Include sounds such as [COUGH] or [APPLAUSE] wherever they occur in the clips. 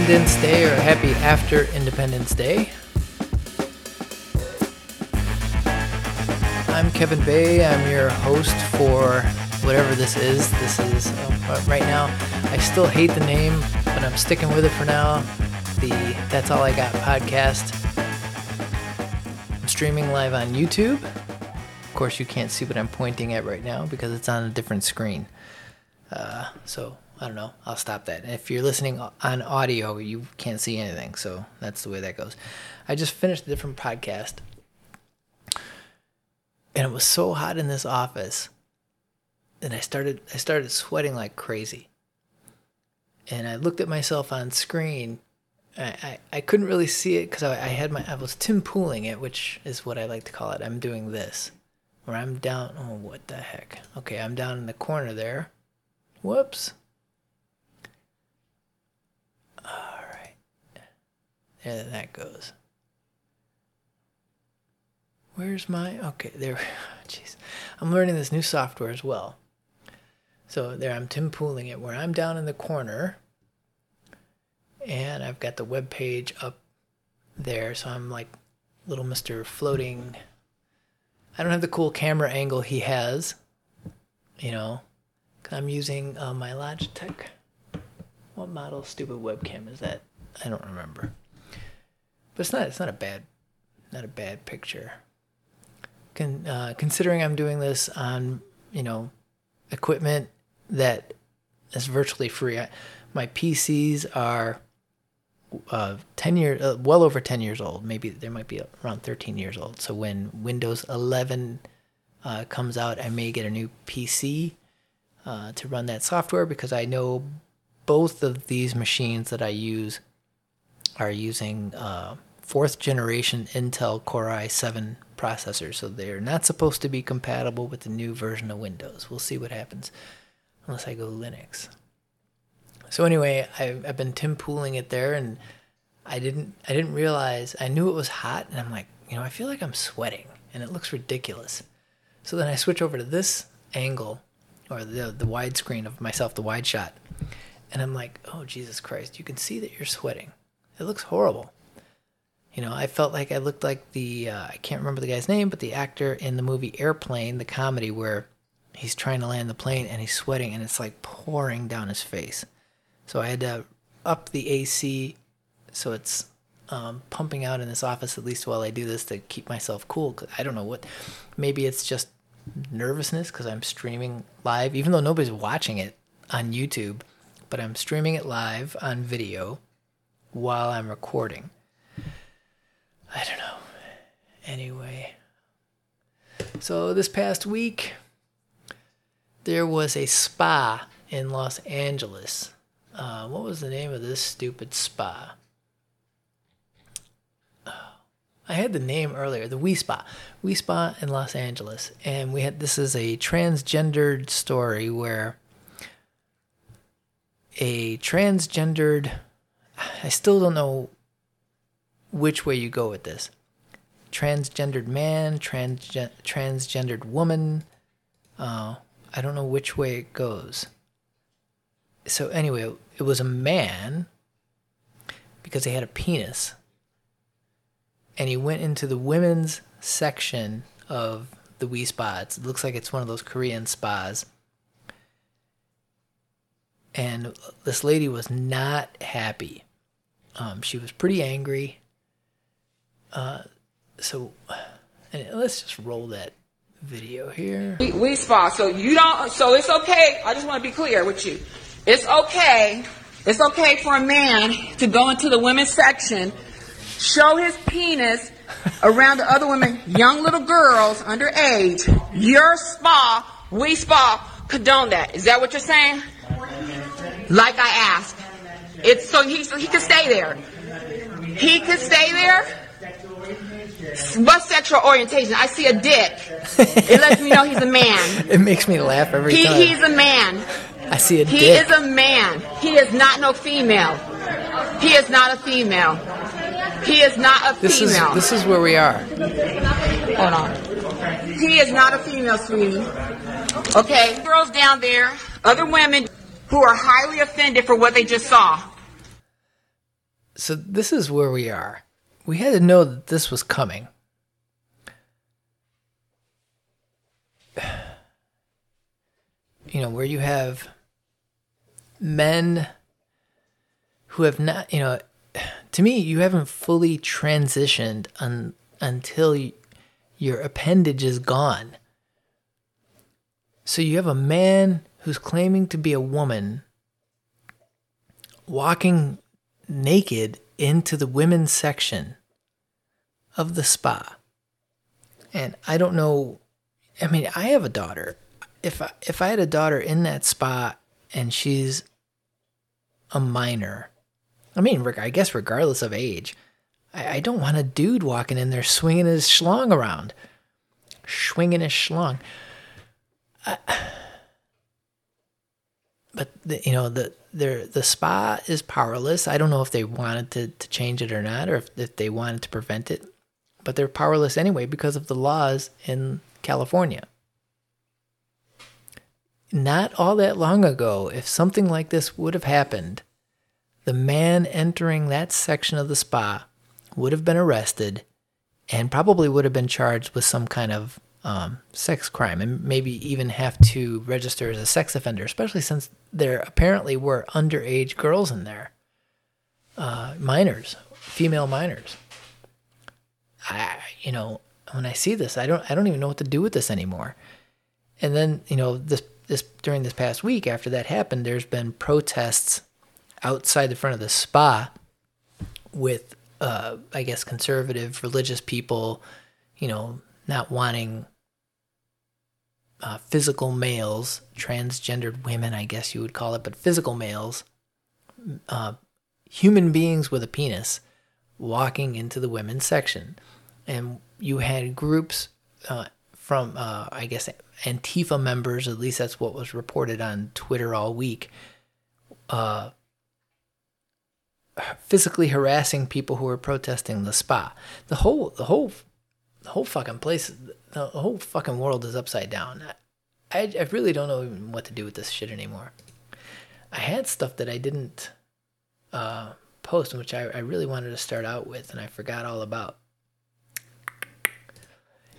Independence Day or happy after Independence Day. I'm Kevin Bay. I'm your host for whatever this is. This is uh, right now. I still hate the name, but I'm sticking with it for now. The That's All I Got podcast. I'm streaming live on YouTube. Of course, you can't see what I'm pointing at right now because it's on a different screen. Uh, so I don't know. I'll stop that. If you're listening on audio, you can't see anything. So that's the way that goes. I just finished a different podcast. And it was so hot in this office. And I started I started sweating like crazy. And I looked at myself on screen. I, I, I couldn't really see it because I, I had my I was Tim pooling it, which is what I like to call it. I'm doing this. Where I'm down oh what the heck. Okay, I'm down in the corner there. Whoops. There that goes. Where's my okay? There, [LAUGHS] jeez, I'm learning this new software as well. So there, I'm Tim pooling it where I'm down in the corner, and I've got the web page up there. So I'm like little Mister Floating. I don't have the cool camera angle he has, you know. I'm using uh, my Logitech. What model stupid webcam is that? I don't remember. But it's not it's not a bad not a bad picture. Con, uh, considering I'm doing this on you know equipment that is virtually free. I, my PCs are uh, 10 years, uh, well over 10 years old. Maybe they might be around 13 years old. So when Windows 11 uh, comes out, I may get a new PC uh, to run that software because I know both of these machines that I use are using uh, fourth generation Intel Core i7 processor, so they're not supposed to be compatible with the new version of Windows. We'll see what happens, unless I go Linux. So anyway, I've, I've been Tim pooling it there, and I didn't I didn't realize I knew it was hot, and I'm like, you know, I feel like I'm sweating, and it looks ridiculous. So then I switch over to this angle, or the the widescreen of myself, the wide shot, and I'm like, oh Jesus Christ, you can see that you're sweating. It looks horrible. You know, I felt like I looked like the uh, I can't remember the guy's name, but the actor in the movie Airplane, the comedy where he's trying to land the plane and he's sweating and it's like pouring down his face. So I had to up the AC so it's um, pumping out in this office at least while I do this to keep myself cool. Cause I don't know what, maybe it's just nervousness because I'm streaming live, even though nobody's watching it on YouTube, but I'm streaming it live on video while I'm recording. I don't know. Anyway, so this past week, there was a spa in Los Angeles. Uh, what was the name of this stupid spa? I had the name earlier, the Wi Spa, Wi Spa in Los Angeles, and we had this is a transgendered story where a transgendered I still don't know which way you go with this. Transgendered man, transgen- transgendered woman. Uh, I don't know which way it goes. So, anyway, it was a man because he had a penis. And he went into the women's section of the We Spots. It looks like it's one of those Korean spas. And this lady was not happy. Um, she was pretty angry. So let's just roll that video here. We, Wi Spa, so you don't. So it's okay. I just want to be clear with you. It's okay. It's okay for a man to go into the women's section, show his penis around the other women, young little girls underage. Your spa, Wi Spa, condone that. Is that what you're saying? Like I asked. It's so he he could stay there. He could stay there. What sexual orientation? I see a dick. It lets me know he's a man. [LAUGHS] It makes me laugh every He, time. he's a man. I see a He dick. He is a man. He is not no female. He is not a female. He is not a this is this is where we are. Hold on. He is not a female, sweetie. Okay, girls down there, other women. who are highly offended for what they just saw. So this is where we are. We had to know that this was coming. [SIGHS] You know, where you have men who have not, you know, [SIGHS] to me, you haven't fully transitioned un, until you, your appendage is gone. So you have a man who's claiming to be a woman walking naked into the women's section of the spa. And I don't know I mean, I have a daughter. If I, if I had a daughter in that spa and she's a minor, I mean, I guess regardless of age, I, I don't want a dude walking in there swinging his schlong around, swinging his schlong. I, but the, you know the the the spa is powerless. I don't know if they wanted to, to change it or not, or if, if they wanted to prevent it, but they're powerless anyway because of the laws in California. Not all that long ago, if something like this would have happened, the man entering that section of the spa would have been arrested and probably would have been charged with some kind of um, sex crime and maybe even have to register as a sex offender, especially since there apparently were underage girls in there, uh, minors, female minors. I, you know, when I see this, I don't, I don't even know what to do with this anymore. And then, you know, this, this during this past week after that happened, there's been protests outside the front of the spa with, uh, I guess, conservative religious people, you know, not wanting uh, physical males, transgendered women, I guess you would call it, but physical males, uh, human beings with a penis, walking into the women's section. And you had groups uh, from, uh, I guess, Antifa members, at least that's what was reported on Twitter all week, uh, physically harassing people who were protesting the spa. The whole, the whole, the whole fucking place, the whole fucking world is upside down. I, I really don't know what to do with this shit anymore. I had stuff that I didn't uh, post, which I, I really wanted to start out with, and I forgot all about.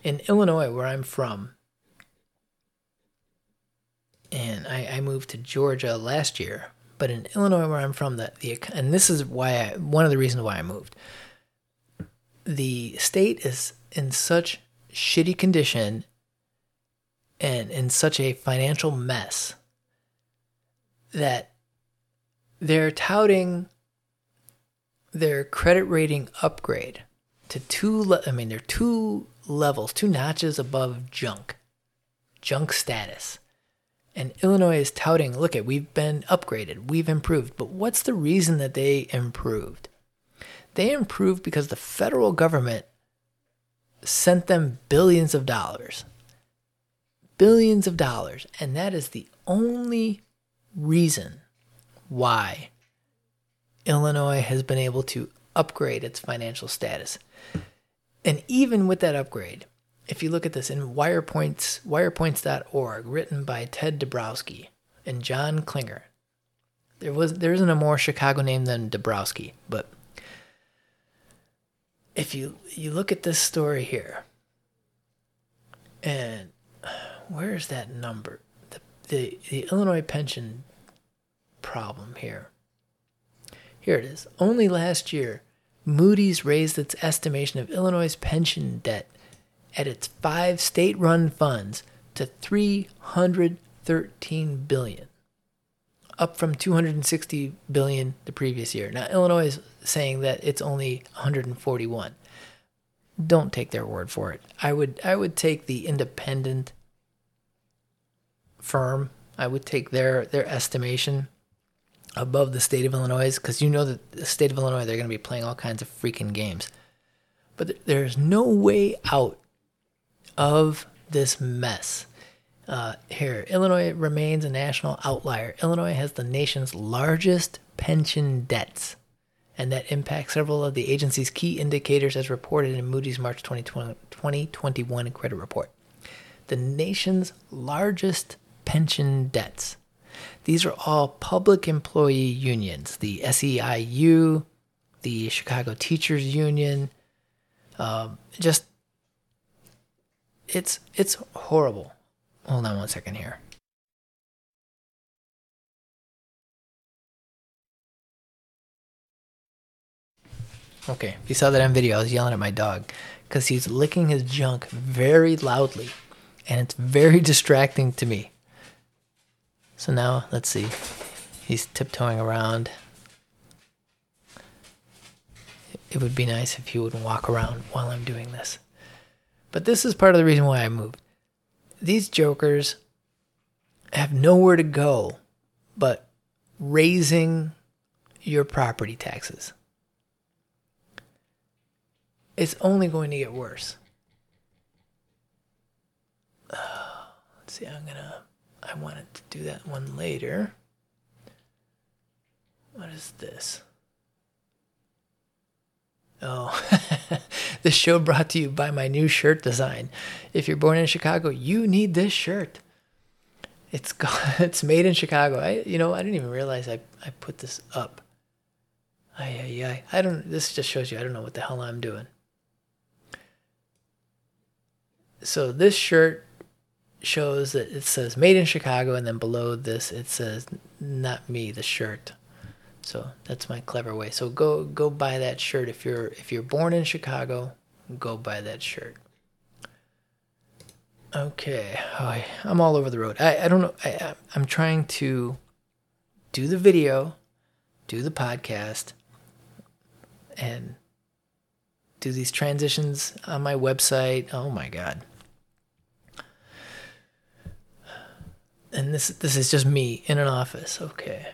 In Illinois, where I'm from, and I, I moved to Georgia last year, but in Illinois, where I'm from, that the and this is why I, one of the reasons why I moved. The state is in such shitty condition and in such a financial mess that they're touting their credit rating upgrade to two le- I mean they're two levels, two notches above junk. Junk status. And Illinois is touting, look at we've been upgraded, we've improved. But what's the reason that they improved? They improved because the federal government sent them billions of dollars. Billions of dollars. And that is the only reason why Illinois has been able to upgrade its financial status. And even with that upgrade, if you look at this in Wirepoints, wirepoints.org, written by Ted Dabrowski and John Klingner, there was there isn't a more Chicago name than Dabrowski, but if you you look at this story here, and where's that number? The the, the Illinois pension problem here. Here it is. Only last year, Moody's raised its estimation of Illinois' pension debt at its five state-run funds to 313 billion, up from 260 billion the previous year. Now Illinois is saying that it's only 141. Don't take their word for it. I would I would take the independent firm. I would take their their estimation above the state of Illinois because you know that the state of Illinois they're going to be playing all kinds of freaking games. But there's no way out of this mess. Uh, here, Illinois remains a national outlier. Illinois has the nation's largest pension debts, and that impacts several of the agency's key indicators as reported in Moody's March 2020, 2021 credit report. The nation's largest pension debts. These are all public employee unions the SEIU, the Chicago Teachers Union. Um, just, it's, it's horrible. Hold on one second here. Okay, if you saw that on video, I was yelling at my dog because he's licking his junk very loudly and it's very [LAUGHS] distracting to me. So now, let's see. He's tiptoeing around. It would be nice if he would walk around while I'm doing this. But this is part of the reason why I moved. These jokers have nowhere to go but raising your property taxes it's only going to get worse. Uh, [SIGHS] let's see, I'm gonna. I wanted to do that one later. What is this? Oh, [LAUGHS] this show brought to you by my new shirt design. If you're born in Chicago, you need this shirt. It's [LAUGHS] it's made in Chicago. I you know I didn't even realize I I put this up. Ay, ay. I don't. This just shows you I don't know what the hell I'm doing so this shirt shows that it says made in Chicago, and then below this it says not me, the shirt. So that's my clever way. So go go buy that shirt if you're if you're born in Chicago, go buy that shirt. Okay, oh, I'm all over the road. I, I don't know. I, I'm trying to do the video, do the podcast, and do these transitions on my website. Oh my god. And this this is just me in an office. Okay.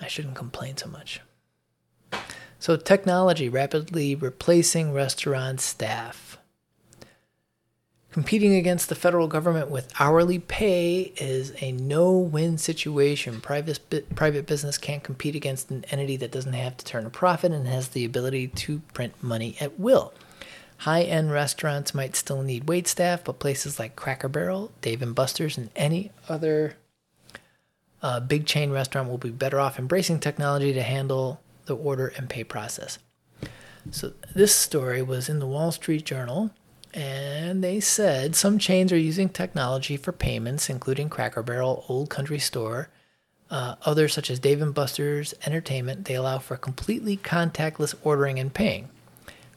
I shouldn't complain so much. So technology rapidly replacing restaurant staff. Competing against the federal government with hourly pay is a no-win situation. Private private business can't compete against an entity that doesn't have to turn a profit and has the ability to print money at will. High end restaurants might still need wait staff, but places like Cracker Barrel, Dave and Buster's, and any other uh, big chain restaurant will be better off embracing technology to handle the order and pay process. So, this story was in the Wall Street Journal, and they said some chains are using technology for payments, including Cracker Barrel, Old Country Store. Uh, others, such as Dave and Buster's Entertainment, they allow for completely contactless ordering and paying.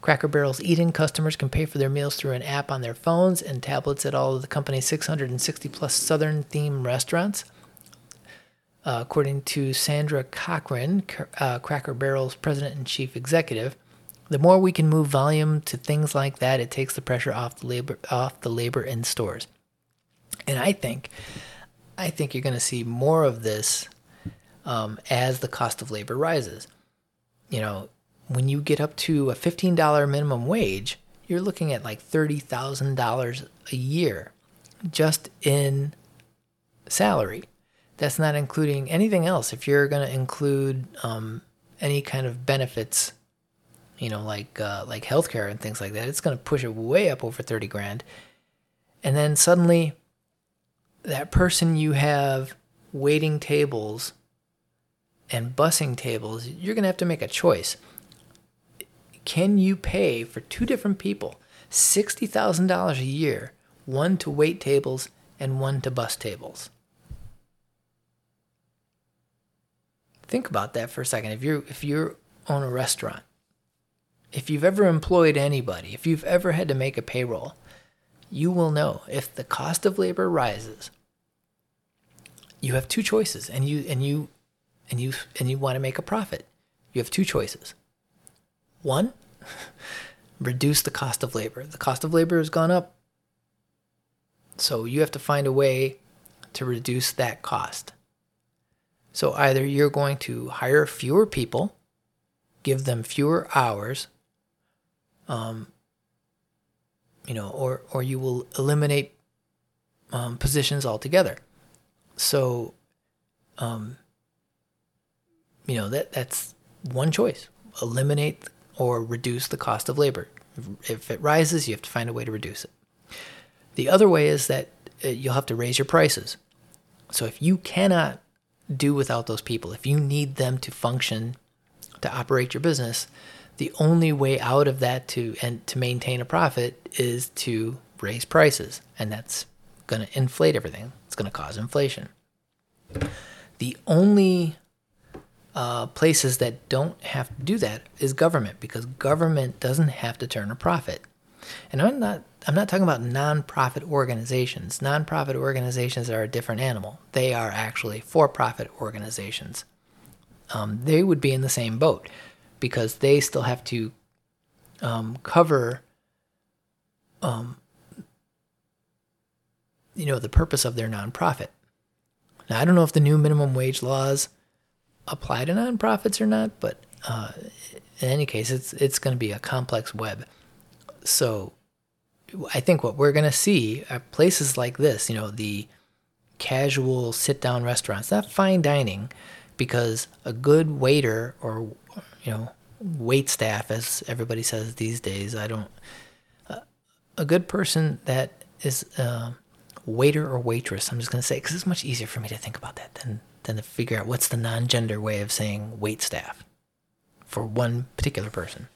Cracker Barrel's eat-in customers can pay for their meals through an app on their phones and tablets at all of the company's 660 plus Southern themed restaurants. Uh, according to Sandra Cochran, uh, Cracker Barrel's president and chief executive, the more we can move volume to things like that, it takes the pressure off the labor off the labor in stores. And I think, I think you're going to see more of this um, as the cost of labor rises. You know, when you get up to a $15 minimum wage, you're looking at like $30,000 a year just in salary. That's not including anything else. If you're going to include um, any kind of benefits, you know, like uh, like healthcare and things like that, it's going to push it way up over 30 grand. And then suddenly, that person you have waiting tables and bussing tables, you're going to have to make a choice can you pay for two different people $60,000 a year, one to wait tables and one to bus tables? Think about that for a second. If you if you own a restaurant, if you've ever employed anybody, if you've ever had to make a payroll, you will know if the cost of labor rises, you have two choices and you and you and you and you want to make a profit. You have two choices. One, reduce the cost of labor. The cost of labor has gone up. So you have to find a way to reduce that cost. So either you're going to hire fewer people, give them fewer hours, um, you know, or or you will eliminate um, positions altogether. So, um, you know that that's one choice: eliminate or reduce the cost of labor. If it rises, you have to find a way to reduce it. The other way is that uh, you'll have to raise your prices. So if you cannot do without those people. If you need them to function to operate your business, the only way out of that to and to maintain a profit is to raise prices, and that's going to inflate everything. It's going to cause inflation. The only uh, places that don't have to do that is government because government doesn't have to turn a profit. And I'm not I'm not talking about nonprofit organizations. Nonprofit organizations are a different animal. They are actually for-profit organizations. Um, they would be in the same boat because they still have to um, cover, um, you know, the purpose of their nonprofit. Now, I don't know if the new minimum wage laws apply to nonprofits or not, but uh, in any case, it's it's going to be a complex web. So, I think what we're going to see are places like this, you know, the casual sit-down restaurants, not fine dining, because a good waiter or you know wait staff, as everybody says these days, I don't. Uh, a good person that is. Uh, waiter or waitress. I'm just going to say because it's much easier for me to think about that than than to figure out what's the non-gender way of saying wait staff for one particular person.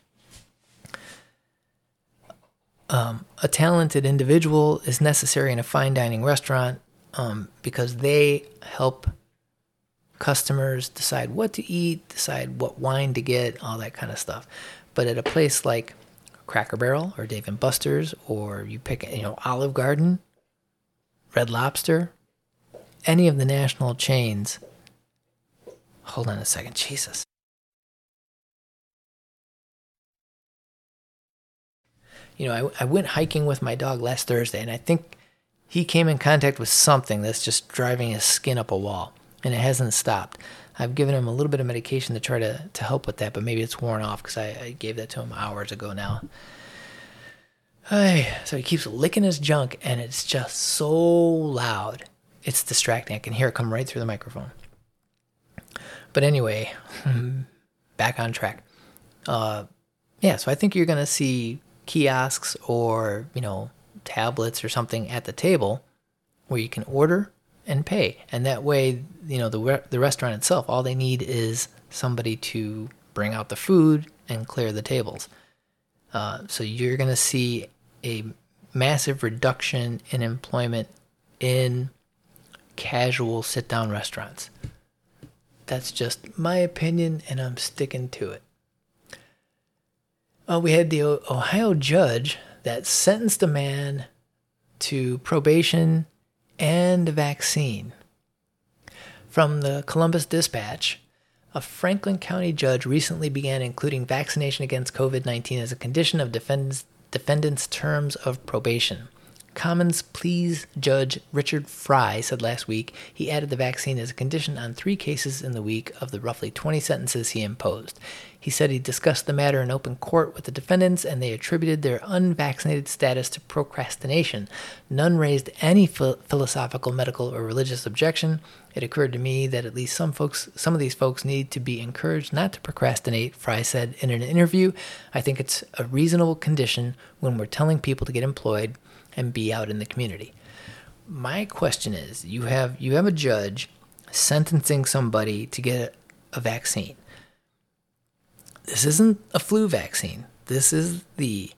Um, a talented individual is necessary in a fine dining restaurant um, because they help customers decide what to eat, decide what wine to get, all that kind of stuff. But at a place like Cracker Barrel or Dave and Buster's, or you pick, you know, Olive Garden, Red Lobster, any of the national chains. Hold on a second, Jesus. You know, I, I went hiking with my dog last Thursday, and I think he came in contact with something that's just driving his skin up a wall, and it hasn't stopped. I've given him a little bit of medication to try to, to help with that, but maybe it's worn off because I, I gave that to him hours ago now. Hey, so he keeps licking his junk, and it's just so loud. It's distracting. I can hear it come right through the microphone. But anyway, [LAUGHS] back on track. Uh, yeah, so I think you're gonna see kiosks or you know tablets or something at the table where you can order and pay, and that way, you know the re- the restaurant itself, all they need is somebody to bring out the food and clear the tables. Uh, so you're gonna see a massive reduction in employment in casual sit down restaurants. That's just my opinion, and I'm sticking to it. Uh, we had the Ohio judge that sentenced a man to probation and vaccine. From the Columbus Dispatch, a Franklin County judge recently began including vaccination against COVID 19 as a condition of defendant's terms of probation. Commons Pleas Judge Richard Frye said last week he added the vaccine as a condition on three cases in the week of the roughly 20 sentences he imposed. He said he discussed the matter in open court with the defendants and they attributed their unvaccinated status to procrastination. None raised any philosophical, medical, or religious objection. It occurred to me that at least some folks, some of these folks need to be encouraged not to procrastinate, Frye said in an interview. I think it's a reasonable condition when we're telling people to get employed and be out in the community. My question is, you have you have a judge sentencing somebody to get a vaccine. This isn't a flu vaccine. This is the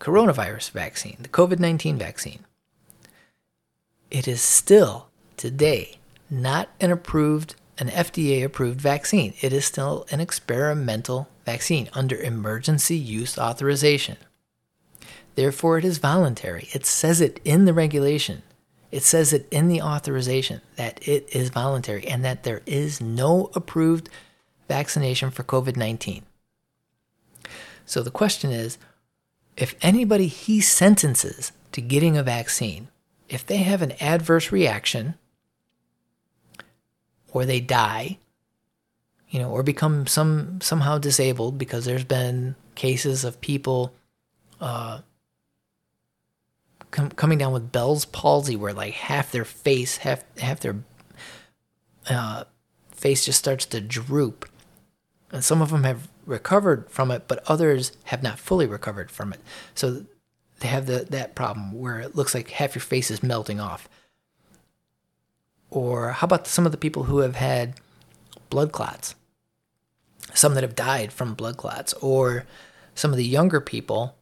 coronavirus vaccine, the COVID-19 vaccine. It is still today not an approved an FDA approved vaccine. It is still an experimental vaccine under emergency use authorization. Therefore, it is voluntary. It says it in the regulation. It says it in the authorization that it is voluntary and that there is no approved vaccination for COVID 19. So the question is if anybody he sentences to getting a vaccine, if they have an adverse reaction or they die, you know, or become some somehow disabled because there's been cases of people uh, com- coming down with Bell's palsy, where like half their face, half half their uh, face just starts to droop, and some of them have recovered from it, but others have not fully recovered from it. So they have the, that problem where it looks like half your face is melting off. Or how about some of the people who have had blood clots? Some that have died from blood clots, or some of the younger people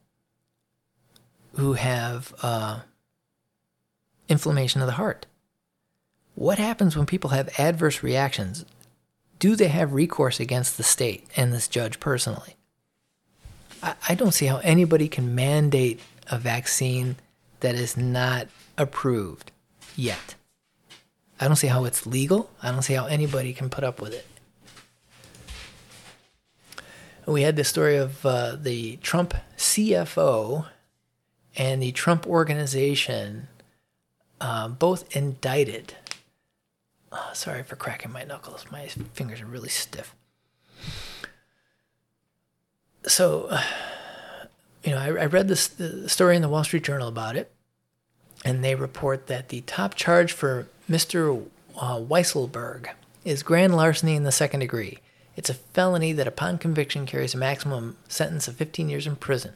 who have uh, inflammation of the heart. What happens when people have adverse reactions? Do they have recourse against the state and this judge personally? I, I don't see how anybody can mandate a vaccine that is not approved yet. I don't see how it's legal. I don't see how anybody can put up with it. We had the story of uh, the Trump CFO and the Trump organization uh, both indicted. Oh, sorry for cracking my knuckles. My fingers are really stiff. So, [SIGHS] you know, I, I read this the story in the Wall Street Journal about it, and they report that the top charge for Mr. Uh, Weisselberg is grand larceny in the second degree. It's a felony that, upon conviction, carries a maximum sentence of 15 years in prison.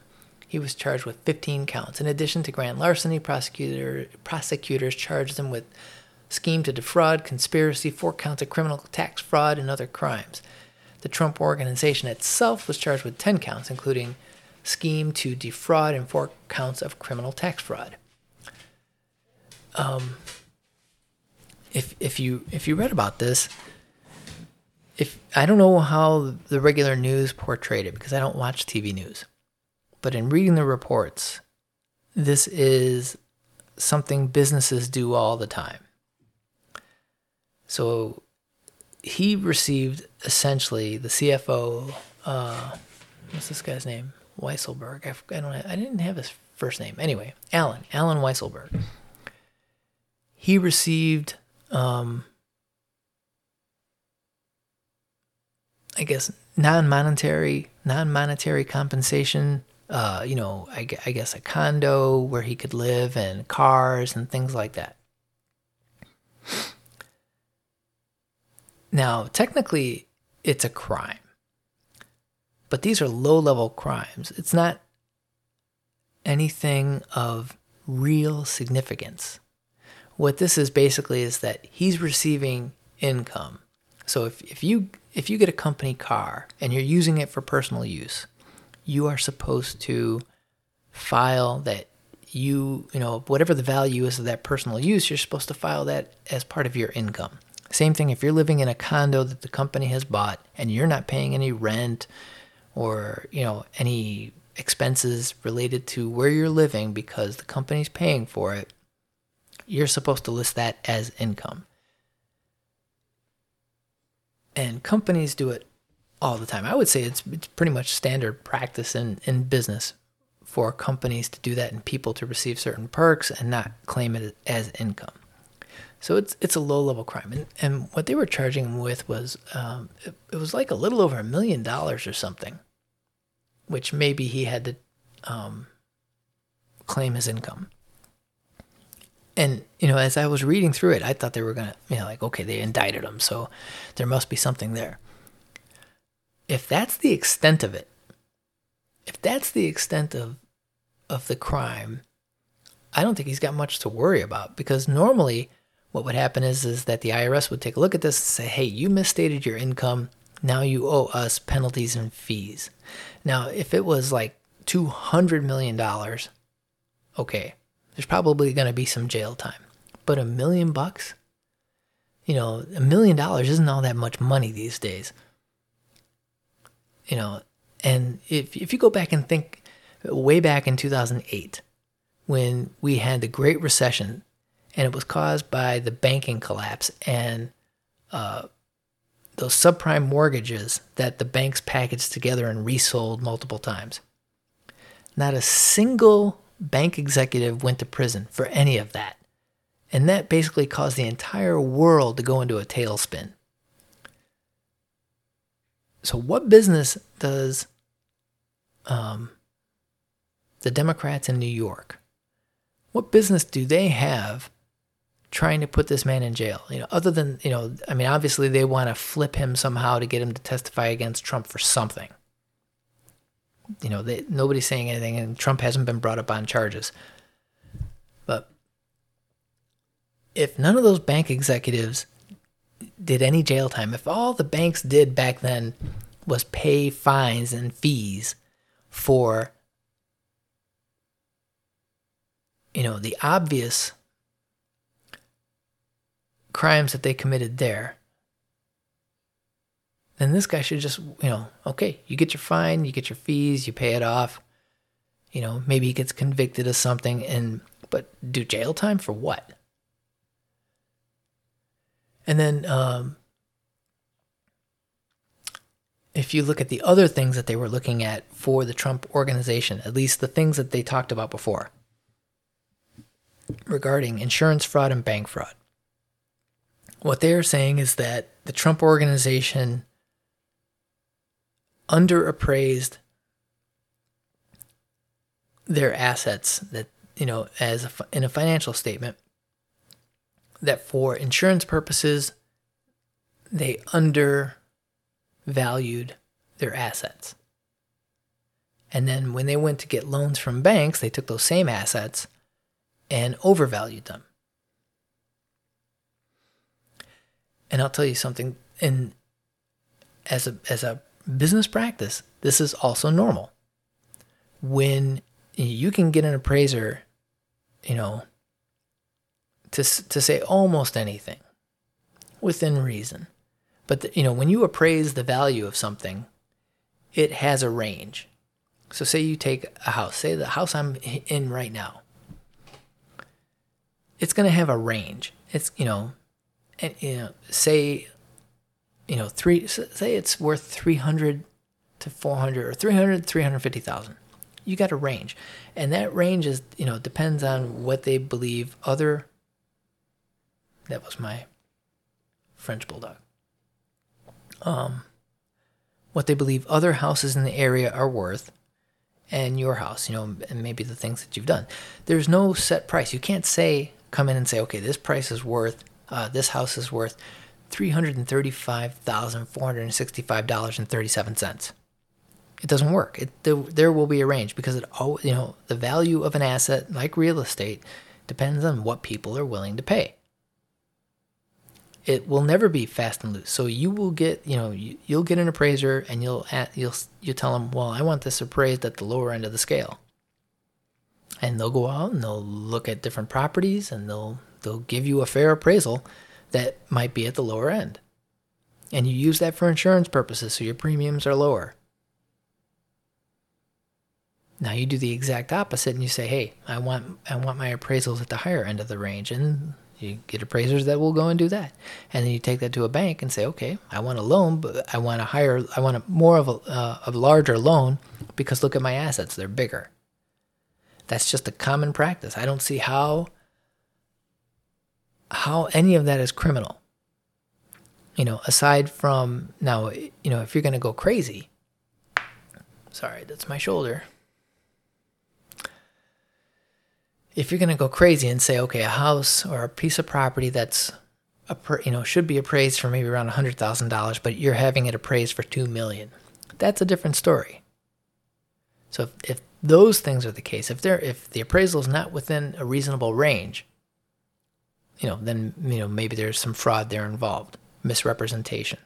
He was charged with 15 counts. In addition to grand larceny, prosecutor, prosecutors charged him with scheme to defraud, conspiracy, four counts of criminal tax fraud, and other crimes. The Trump organization itself was charged with 10 counts, including scheme to defraud and four counts of criminal tax fraud. Um, if if you if you read about this, if I don't know how the regular news portrayed it because I don't watch TV news, but in reading the reports, this is something businesses do all the time. So he received essentially the CFO. Uh, what's this guy's name? Weisselberg. I, I don't. I didn't have his first name. Anyway, Allen. Allen Weisselberg. He received, um, I guess, non-monetary non-monetary compensation. Uh, you know, I, I guess a condo where he could live and cars and things like that. Now, technically, it's a crime, but these are low level crimes. It's not anything of real significance. What this is basically is that he's receiving income. So if, if you if you get a company car and you're using it for personal use, you are supposed to file that you, you know, whatever the value is of that personal use, you're supposed to file that as part of your income. Same thing if you're living in a condo that the company has bought and you're not paying any rent or, you know, any expenses related to where you're living because the company's paying for it, you're supposed to list that as income. And companies do it all the time. I would say it's it's pretty much standard practice in, in business for companies to do that and people to receive certain perks and not claim it as income. So it's it's a low level crime, and and what they were charging him with was um, it, it, was like a little over a million dollars or something, which maybe he had to um, claim his income. And you know, as I was reading through it, I thought they were gonna, you know, like okay, they indicted him, so there must be something there. If that's the extent of it, if that's the extent of of the crime, I don't think he's got much to worry about because normally what would happen is is that the IRS would take a look at this and say, "Hey, you misstated your income. Now you owe us penalties and fees." Now, if it was like two hundred million dollars, okay, there's probably going to be some jail time. But a million bucks, you know, a million dollars isn't all that much money these days. You know, and if if you go back and think way back in 2008 when we had the Great Recession and it was caused by the banking collapse and uh, those subprime mortgages that the banks packaged together and resold multiple times. Not a single bank executive went to prison for any of that. And that basically caused the entire world to go into a tailspin. So, what business does um, the Democrats in New York, what business do they have trying to put this man in jail. You know, other than you know, I mean, obviously they want to flip him somehow to get him to testify against Trump for something. You know, they, nobody's saying anything, and Trump hasn't been brought up on charges. But if none of those bank executives did any jail time, if all the banks did back then was pay fines and fees for you know the obvious crimes that they committed there then this guy should just you know okay you get your fine you get your fees you pay it off. You know maybe he gets convicted of something and but do jail time for what and then um, if you look at the other things that they were looking at for the Trump organization, at least the things that they talked about before regarding insurance fraud and bank fraud, what they are saying is that the Trump organization underappraised their assets that you know as a, in a financial statement that for insurance purposes, they undervalued their assets. And then when they went to get loans from banks, they took those same assets and overvalued them. And I'll tell you something, in as a as a business practice, this is also normal. When you can get an appraiser, you know, to to say almost anything within reason. But the, you know, when you appraise the value of something, it has a range. So say you take a house, say the house I'm in right now. It's going to have a range. It's, you know, and you know, say you know, three say it's worth 300 to 400 or 300 350,000. You got a range. And that range is, you know, depends on what they believe other that was my French bulldog. Um, what they believe other houses in the area are worth, and your house, you know, and maybe the things that you've done. There's no set price. You can't say, come in and say, okay, this price is worth, uh, this house is worth $335,465.37. It doesn't work. It, there, there will be a range because it all, you know, the value of an asset, like real estate, depends on what people are willing to pay it will never be fast and loose. So you will get, you know, you, will get an appraiser and you'll you'll you tell them, well, I want this appraised at the lower end of the scale. And they'll go out and they'll look at different properties and they'll they'll give you a fair appraisal that might be at the lower end. And you use that for insurance purposes, so your premiums are lower. Now you do the exact opposite and you say, "Hey, I want I want my appraisals at the higher end of the range." And you get appraisers that will go and do that, and then you take that to a bank and say, okay, I want a loan, but I want a higher, I want a more of a, uh, a larger loan because look at my assets, they're bigger. That's just a common practice. I don't see how how any of that is criminal. You know, aside from now, you know, if you're going to go crazy. Sorry, that's my shoulder if you're going to go crazy and say, okay, a house or a piece of property that's you know should be appraised for maybe around $100,000, but you're having it appraised for 2 million. That's a different story. So if, if those things are the case, if they're if the appraisal is not within a reasonable range, you know, then you know maybe there's some fraud there involved, misrepresentation.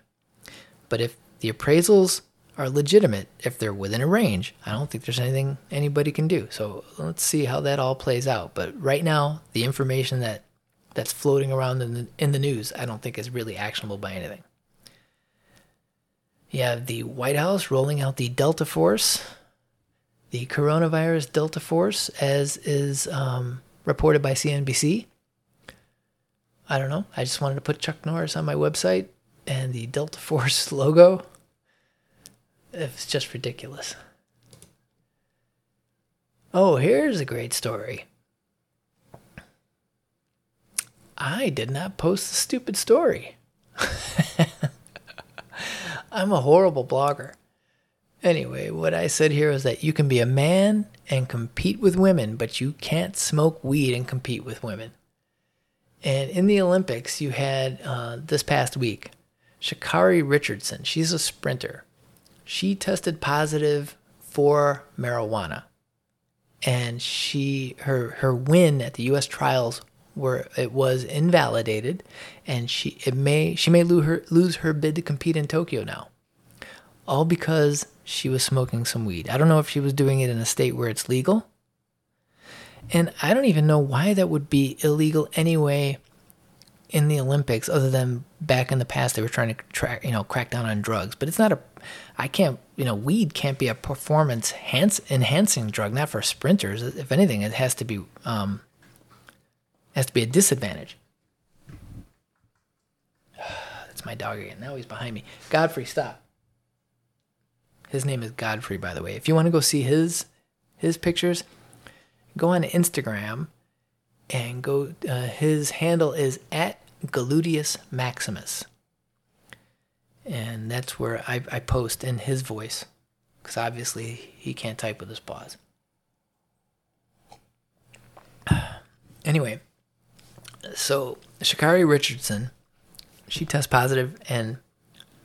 But if the appraisals are legitimate if they're within a range. I don't think there's anything anybody can do. So let's see how that all plays out. But right now, the information that that's floating around in the in the news, I don't think is really actionable by anything. You have the White House rolling out the Delta Force, the coronavirus Delta Force, as is um, reported by CNBC. I don't know. I just wanted to put Chuck Norris on my website and the Delta Force [LAUGHS] logo it's just ridiculous. Oh, here's a great story. I did not post the stupid story. [LAUGHS] I'm a horrible blogger. Anyway, what I said here is that you can be a man and compete with women, but you can't smoke weed and compete with women. And in the Olympics, you had uh, this past week Sha'Carri Richardson. She's a sprinter she tested positive for marijuana. And she her her win at the US trials where it was invalidated, and she it may she may lose her lose her bid to compete in Tokyo now, all because she was smoking some weed. I don't know if she was doing it in a state where it's legal, and I don't even know why that would be illegal anyway in the Olympics, other than back in the past they were trying to track, you know, crack down on drugs. But it's not a, I can't, you know, weed can't be a performance enhancing drug, not for sprinters. If anything, it has to be, um, has to be a disadvantage. [SIGHS] That's my dog again. Now he's behind me. Godfrey, stop. His name is Godfrey, by the way. If you want to go see his his pictures, go on Instagram and go. Uh, his handle is at Gluteus Maximus. And that's where I, I post in his voice, because obviously he can't type with his paws. [SIGHS] Anyway, so Sha'Carri Richardson, she tests positive and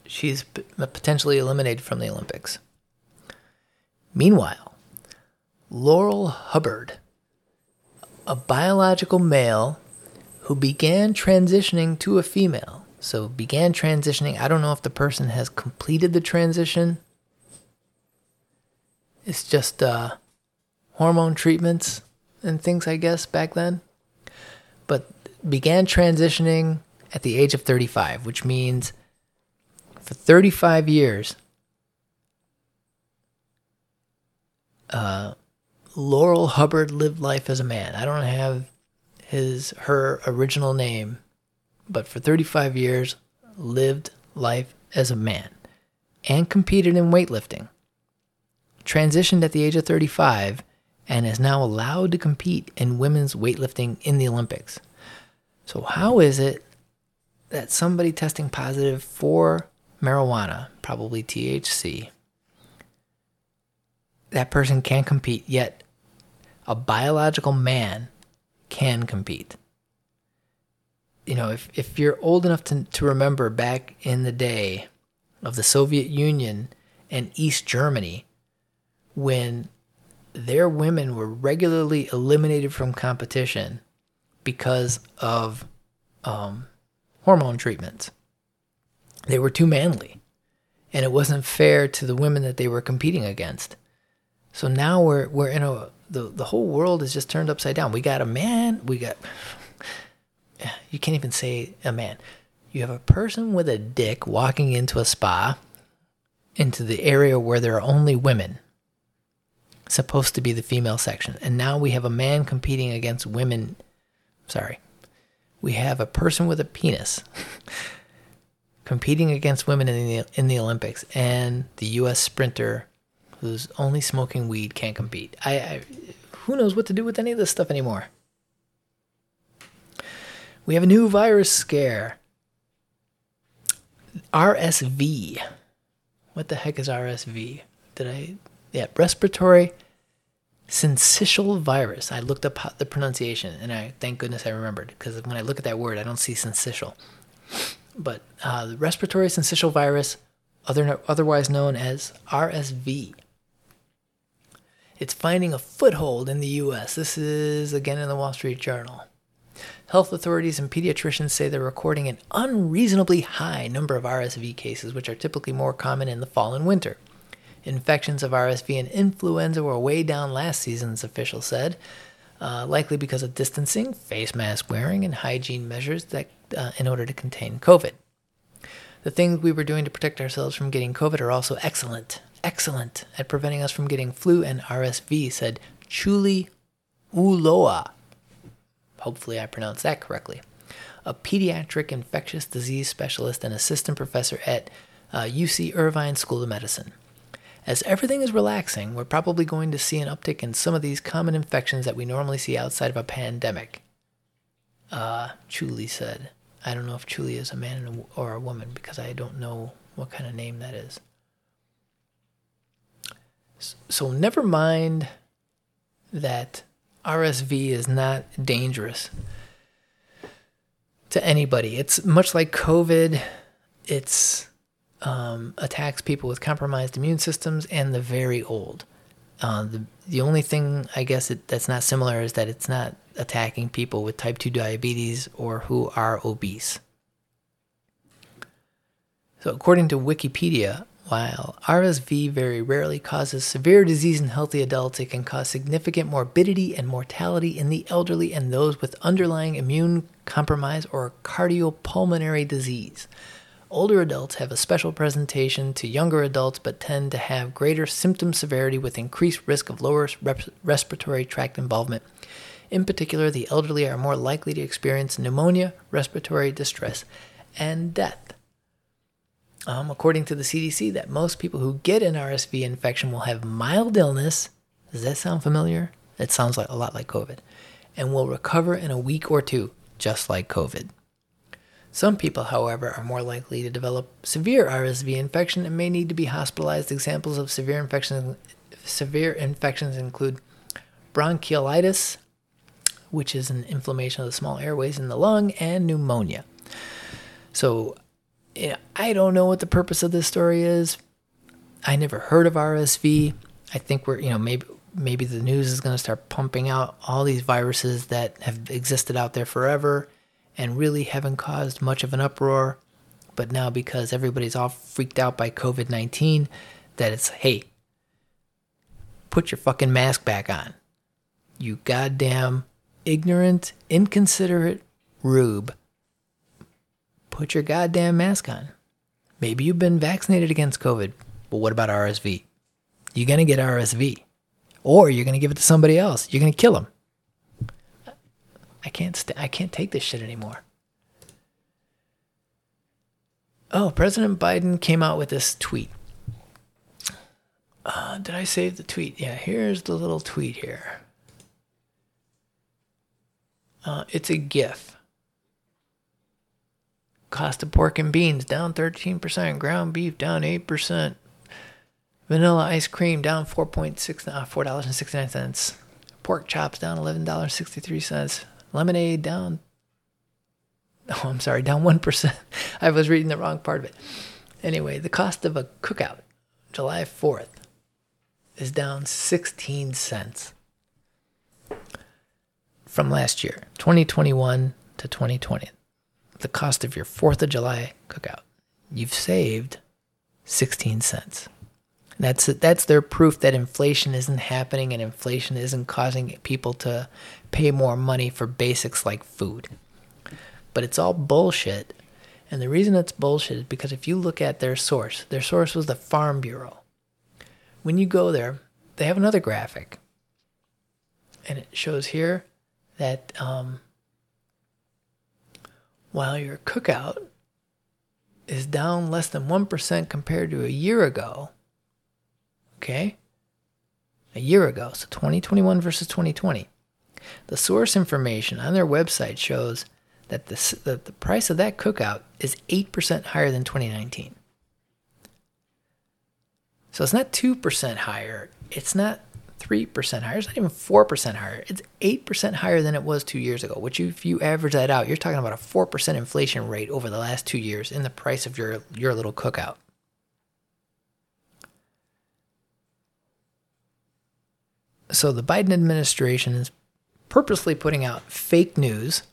she's potentially eliminated from the Olympics. Meanwhile, Laurel Hubbard, a biological male who began transitioning to a female. So began transitioning. I don't know if the person has completed the transition. It's just uh, hormone treatments and things, I guess, back then. But began transitioning at the age of 35, which means for 35 years, uh, Laurel Hubbard lived life as a man. I don't have his her original name, but for 35 years lived life as a man and competed in weightlifting. Transitioned at the age of 35 and is now allowed to compete in women's weightlifting in the Olympics. So, how is it that somebody testing positive for marijuana, probably THC, that person can't compete, yet a biological man can compete. You know, if, if you're old enough to, to remember back in the day of the Soviet Union and East Germany, when their women were regularly eliminated from competition because of um, hormone treatments. They were too manly, and it wasn't fair to the women that they were competing against. So now we're we're in a the the whole world is just turned upside down. We got a man, we got you can't even say a man. You have a person with a dick walking into a spa into the area where there are only women supposed to be the female section. And now we have a man competing against women. Sorry. We have a person with a penis [LAUGHS] competing against women in the in the Olympics and the US sprinter who's only smoking weed can't compete. I, I who knows what to do with any of this stuff anymore. We have a new virus scare. RSV. What the heck is RSV? Did I yeah, respiratory syncytial virus. I looked up the pronunciation and I thank goodness I remembered because when I look at that word, I don't see syncytial. But uh, the respiratory syncytial virus, other, otherwise known as RSV, it's finding a foothold in the U.S. This is again in the Wall Street Journal. Health authorities and pediatricians say they're recording an unreasonably high number of RSV cases, which are typically more common in the fall and winter. Infections of RSV and influenza were way down last season's officials said, uh, likely because of distancing, face mask wearing, and hygiene measures that uh, in order to contain COVID. The things we were doing to protect ourselves from getting COVID are also excellent, excellent at preventing us from getting flu and RSV, said Chulie Ulloa. Hopefully, I pronounced that correctly. A pediatric infectious disease specialist and assistant professor at uh, UC Irvine School of Medicine. As everything is relaxing, we're probably going to see an uptick in some of these common infections that we normally see outside of a pandemic. Uh, Chulie said. I don't know if Chulie is a man or a woman because I don't know what kind of name that is. So never mind that RSV is not dangerous to anybody. It's much like COVID. It's um, attacks people with compromised immune systems and the very old. Uh, the the only thing I guess it, that's not similar is that it's not attacking people with type 2 diabetes or who are obese. So, according to Wikipedia, while RSV very rarely causes severe disease in healthy adults, it can cause significant morbidity and mortality in the elderly and those with underlying immune compromise or cardiopulmonary disease. Older adults have a special presentation to younger adults but tend to have greater symptom severity with increased risk of lower rep- respiratory tract involvement. In particular, the elderly are more likely to experience pneumonia, respiratory distress, and death. Um, according to the CDC, that most people who get an RSV infection will have mild illness. Does that sound familiar? It sounds like a lot like COVID, and will recover in a week or two, just like COVID. Some people, however, are more likely to develop severe RSV infection and may need to be hospitalized. Examples of severe infections severe infections include bronchiolitis, which is an inflammation of the small airways in the lung, and pneumonia. So, I don't know what the purpose of this story is. I never heard of RSV. I think we're, you know, maybe maybe the news is going to start pumping out all these viruses that have existed out there forever and really haven't caused much of an uproar. But now, because everybody's all freaked out by COVID 19, that it's, hey, put your fucking mask back on. You goddamn ignorant, inconsiderate rube. Put your goddamn mask on. Maybe you've been vaccinated against COVID, but what about RSV? You're going to get RSV. Or you're going to give it to somebody else. You're going to kill them. I can't st- I can't take this shit anymore. Oh, President Biden came out with this tweet. Uh, did I save the tweet? Yeah, here's the little tweet here. Uh, it's a GIF. Cost of pork and beans down 13%, ground beef down 8%, vanilla ice cream down 4.6 uh, $4.69, pork chops down $11.63, Lemonade down. Oh, I'm sorry, down 1%. [LAUGHS] I was reading the wrong part of it. Anyway, the cost of a cookout, July 4th, is down 16 cents from last year, 2021 to 2020. The cost of your 4th of July cookout, you've saved 16 cents. That's that's their proof that inflation isn't happening and inflation isn't causing people to pay more money for basics like food. But it's all bullshit. And the reason it's bullshit is because if you look at their source, their source was the Farm Bureau. When you go there, they have another graphic. And it shows here that um, while your cookout is down less than 1% compared to a year ago, okay? A year ago, so 2021 versus 2020. The source information on their website shows that the, the, price of that cookout is 8% higher than 2019. So it's not 2% higher. It's not 3% higher. It's not even 4% higher. It's 8% higher than it was two years ago, which if you average that out, you're talking about a 4% inflation rate over the last two years in the price of your, your little cookout. So the Biden administration is purposely putting out fake news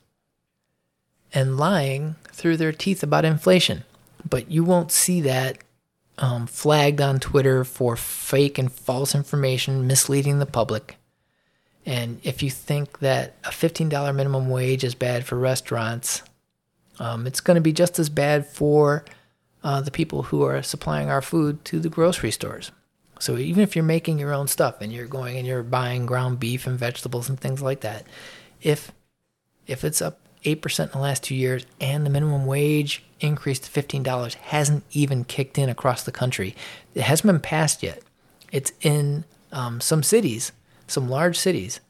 and lying through their teeth about inflation. But you won't see that um, flagged on Twitter for fake and false information misleading the public. And if you think that a $15 minimum wage is bad for restaurants, um, it's going to be just as bad for uh, the people who are supplying our food to the grocery stores. So even if you're making your own stuff and you're going and you're buying ground beef and vegetables and things like that, if if it's up eight percent in the last two years and the minimum wage increase to fifteen dollars hasn't even kicked in across the country, it hasn't been passed yet. It's in um, some cities, some large cities,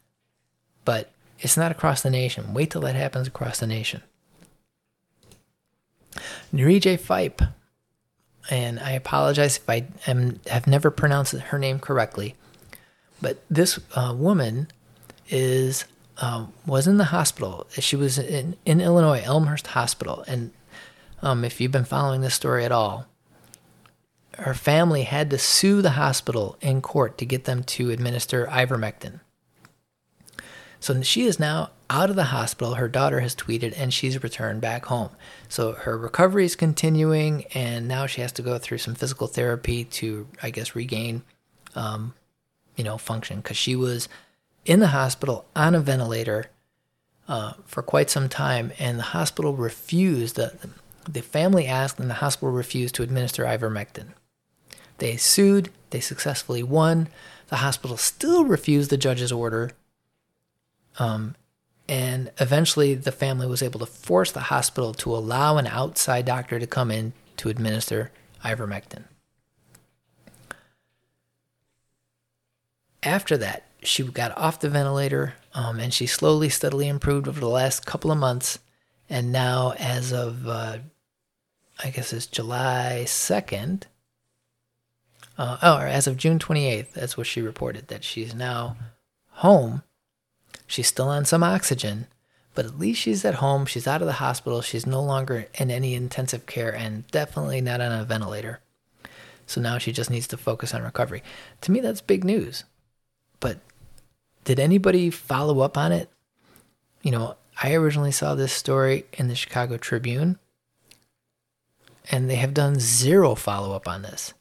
but it's not across the nation. Wait till that happens across the nation. Nurije Fype and I apologize if I am, have never pronounced her name correctly. But this uh, woman is uh, was in the hospital. She was in, in Illinois, Elmhurst Hospital, and um, if you've been following this story at all, her family had to sue the hospital in court to get them to administer ivermectin. So she is now out of the hospital. Her daughter has tweeted and she's returned back home. So her recovery is continuing, and now she has to go through some physical therapy to, I guess, regain, um, you know, function because she was in the hospital on a ventilator uh, for quite some time, and the hospital refused. The, the family asked, and the hospital refused to administer ivermectin. They sued. They successfully won. The hospital still refused the judge's order. Um, and eventually, the family was able to force the hospital to allow an outside doctor to come in to administer ivermectin. After that, she got off the ventilator um, and she slowly, steadily improved over the last couple of months. And now, as of, uh, I guess it's July 2nd, uh, oh, or as of June 28th, that's what she reported, that she's now home She's still on some oxygen, but at least she's at home. She's out of the hospital. She's no longer in any intensive care and definitely not on a ventilator. So now she just needs to focus on recovery. To me, that's big news. But did anybody follow up on it? You know, I originally saw this story in the Chicago Tribune, and they have done zero follow up on this.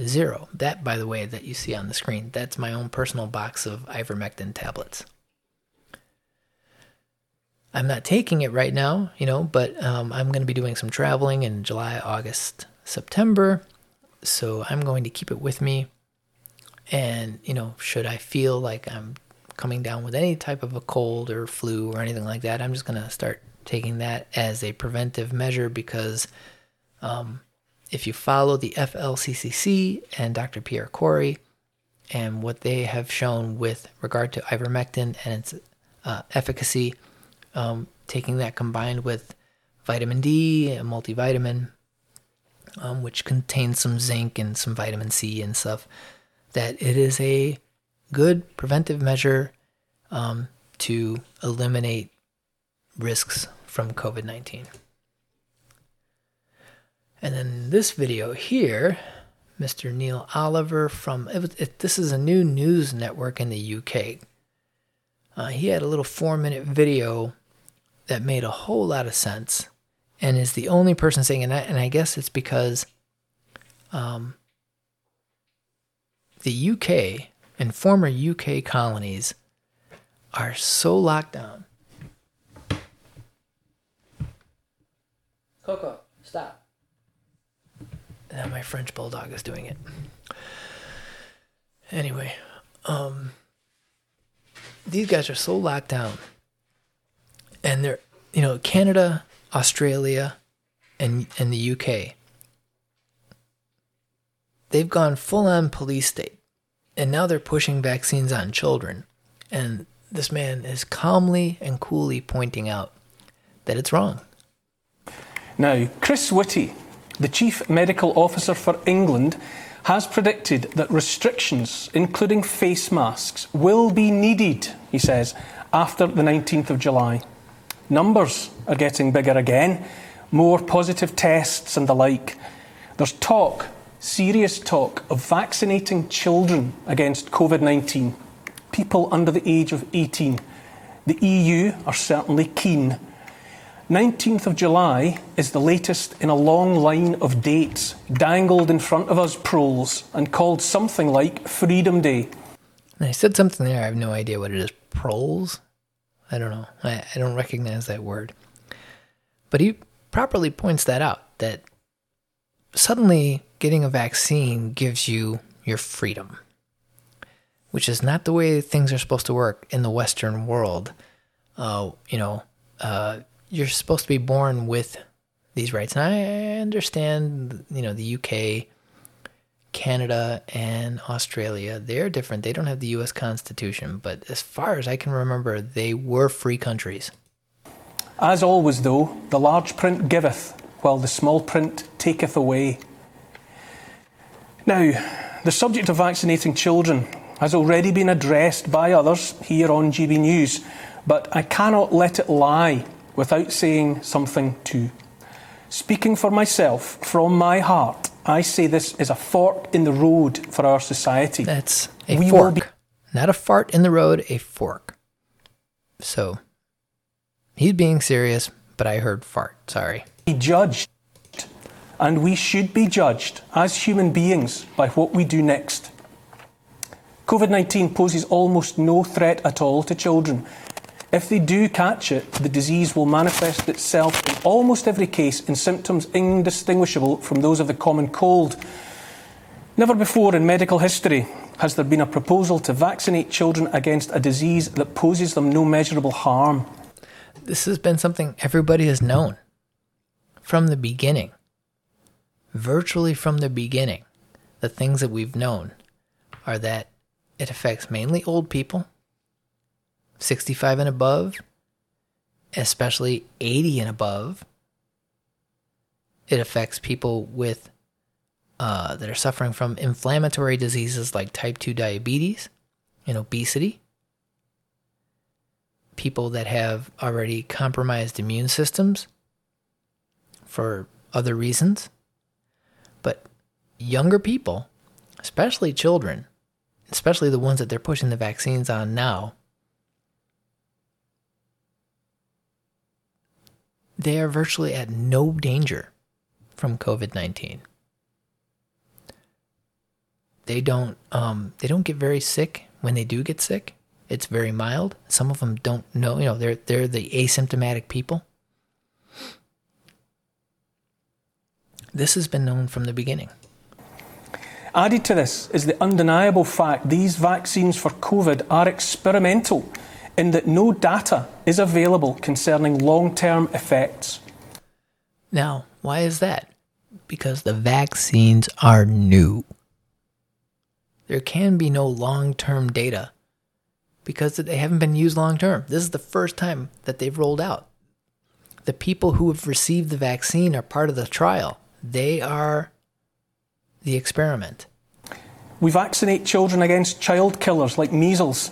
Zero. That, by the way, that you see on the screen, that's my own personal box of ivermectin tablets. I'm not taking it right now, you know, but um, I'm going to be doing some traveling in July, August, September. So I'm going to keep it with me. And, you know, should I feel like I'm coming down with any type of a cold or flu or anything like that, I'm just going to start taking that as a preventive measure because um, if you follow the FLCCC and Dr. Pierre Kory and what they have shown with regard to ivermectin and its uh, efficacy, um, taking that combined with vitamin D, a multivitamin, um, which contains some zinc and some vitamin C and stuff, that it is a good preventive measure um, to eliminate risks from COVID 19. And then this video here, Mr. Neil Oliver from it, it, this is a new news network in the UK. Uh, he had a little four minute video that made a whole lot of sense and is the only person saying that. And I guess it's because um, the UK and former UK colonies are so locked down. Coco, stop. Now my French bulldog is doing it. Anyway, um, these guys are so locked down and they're you know Canada, Australia, and and the UK. They've gone full on police state, and now they're pushing vaccines on children. And this man is calmly and coolly pointing out that it's wrong. Now, Chris Whitty, the Chief Medical Officer for England, has predicted that restrictions, including face masks, will be needed, he says, after the 19th of July numbers are getting bigger again, more positive tests and the like. There's talk, serious talk, of vaccinating children against COVID 19, people under the age of 18. The EU are certainly keen. 19th of July is the latest in a long line of dates dangled in front of us proles and called something like Freedom Day. I said something there, I have no idea what it is. Proles? I don't know. I, I don't recognize that word. But he properly points that out that suddenly getting a vaccine gives you your freedom, which is not the way things are supposed to work in the Western world. Uh, you know, uh, you're supposed to be born with these rights. And I understand, you know, the UK Canada and Australia, they're different. They don't have the US Constitution, but as far as I can remember, they were free countries. As always, though, the large print giveth, while the small print taketh away. Now, the subject of vaccinating children has already been addressed by others here on GB News, but I cannot let it lie without saying something too. Speaking for myself, from my heart, I say this is a fork in the road for our society. That's a we fork. Be- Not a fart in the road, a fork. So He's being serious, but I heard fart. Sorry. He judged, and we should be judged as human beings by what we do next. COVID 19 poses almost no threat at all to children. If they do catch it, the disease will manifest itself in almost every case in symptoms indistinguishable from those of the common cold. Never before in medical history has there been a proposal to vaccinate children against a disease that poses them no measurable harm. This has been something everybody has known from the beginning. Virtually from the beginning, the things that we've known are that it affects mainly old people, 65 and above, especially 80 and above. It affects people with uh, that are suffering from inflammatory diseases like type 2 diabetes and obesity, people that have already compromised immune systems for other reasons. Younger people, especially children, especially the ones that they're pushing the vaccines on now, they are virtually at no danger from COVID 19 they don't um, they don't get very sick when they do get sick. It's very mild. Some of them don't know. You know, they're they're the asymptomatic people. This has been known from the beginning. Added to this is the undeniable fact these vaccines for COVID are experimental in that no data is available concerning long term effects. Now, why is that? Because the vaccines are new there can be no long term data because they haven't been used long term. This is the first time that they've rolled out. The people who have received the vaccine are part of the trial, they are the experiment. We vaccinate children against child killers like measles.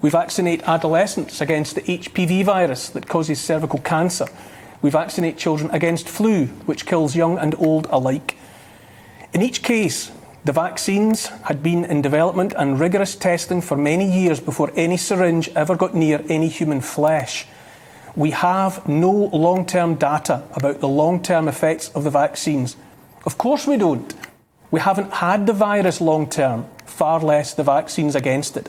We vaccinate adolescents against the HPV virus that causes cervical cancer. We vaccinate children against flu, which kills young and old alike. In each case, the vaccines had been in development and rigorous testing for many years before any syringe ever got near any human flesh. We have no long term data about the long term effects of the vaccines. Of course, we don't. We haven't had the virus long term, far less the vaccines against it.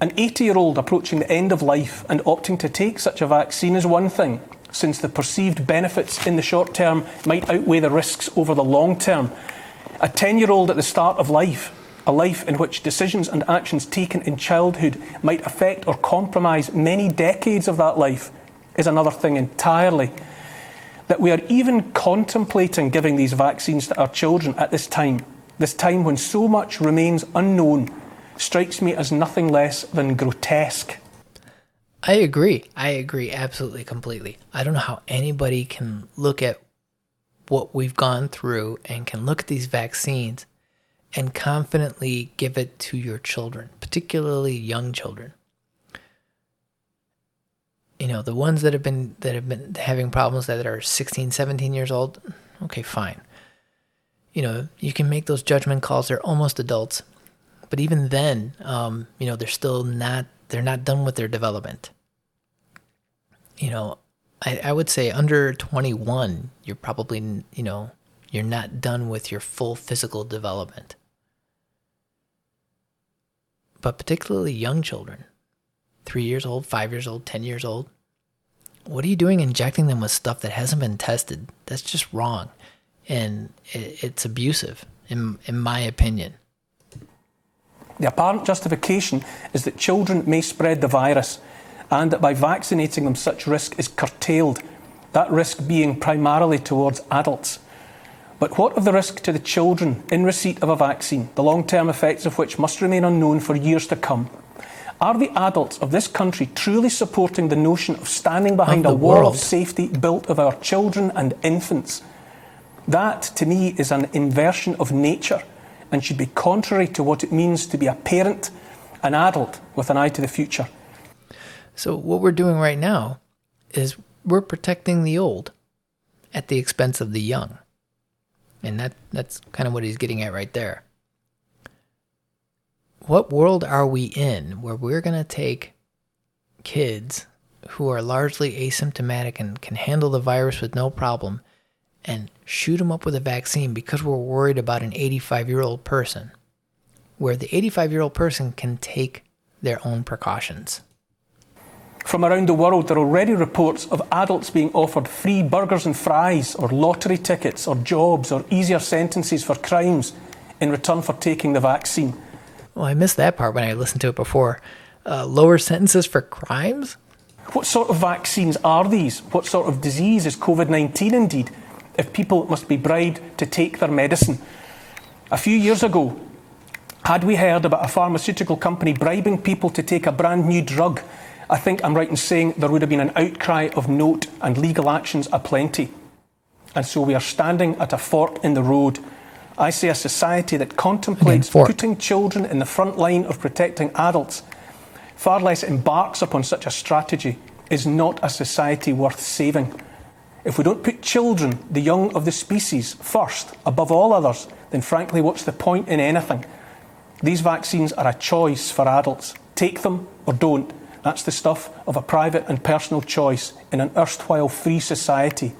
An 80 year old approaching the end of life and opting to take such a vaccine is one thing, since the perceived benefits in the short term might outweigh the risks over the long term. A 10 year old at the start of life, a life in which decisions and actions taken in childhood might affect or compromise many decades of that life, is another thing entirely. That we are even contemplating giving these vaccines to our children at this time, this time when so much remains unknown, strikes me as nothing less than grotesque. I agree. I agree absolutely completely. I don't know how anybody can look at what we've gone through and can look at these vaccines and confidently give it to your children, particularly young children. You know, the ones that have been that have been having problems that are 16, 17 years old, okay, fine. You know, you can make those judgment calls. They're almost adults, but even then, um, you know, they're still not they're not done with their development. You know, I, I would say under 21, you're probably, you know, you're not done with your full physical development. But particularly young children, three years old, five years old, 10 years old, what are you doing injecting them with stuff that hasn't been tested? That's just wrong. And it's abusive, in, in my opinion. The apparent justification is that children may spread the virus and that by vaccinating them, such risk is curtailed, that risk being primarily towards adults. But what of the risk to the children in receipt of a vaccine, the long term effects of which must remain unknown for years to come? Are the adults of this country truly supporting the notion of standing behind a wall of safety built of our children and infants? That, to me, is an inversion of nature and should be contrary to what it means to be a parent, an adult with an eye to the future. So what we're doing right now is we're protecting the old at the expense of the young. And that that's kind of what he's getting at right there. What world are we in where we're going to take kids who are largely asymptomatic and can handle the virus with no problem and shoot them up with a vaccine because we're worried about an 85 year old person, where the 85 year old person can take their own precautions. From around the world, there are already reports of adults being offered free burgers and fries, or lottery tickets, or jobs, or easier sentences for crimes in return for taking the vaccine. Well, I missed that part when I listened to it before. Uh, lower sentences for crimes? What sort of vaccines are these? What sort of disease is COVID 19 indeed? If people must be bribed to take their medicine. A few years ago, had we heard about a pharmaceutical company bribing people to take a brand new drug, I think I'm right in saying there would have been an outcry of note and legal actions aplenty. And so we are standing at a fork in the road. I see a society that contemplates putting children in the front line of protecting adults far less embarks upon such a strategy, is not a society worth saving. If we don't put children, the young of the species, first, above all others, then frankly, what's the point in anything? These vaccines are a choice for adults. Take them or don't. That's the stuff of a private and personal choice in an erstwhile free society.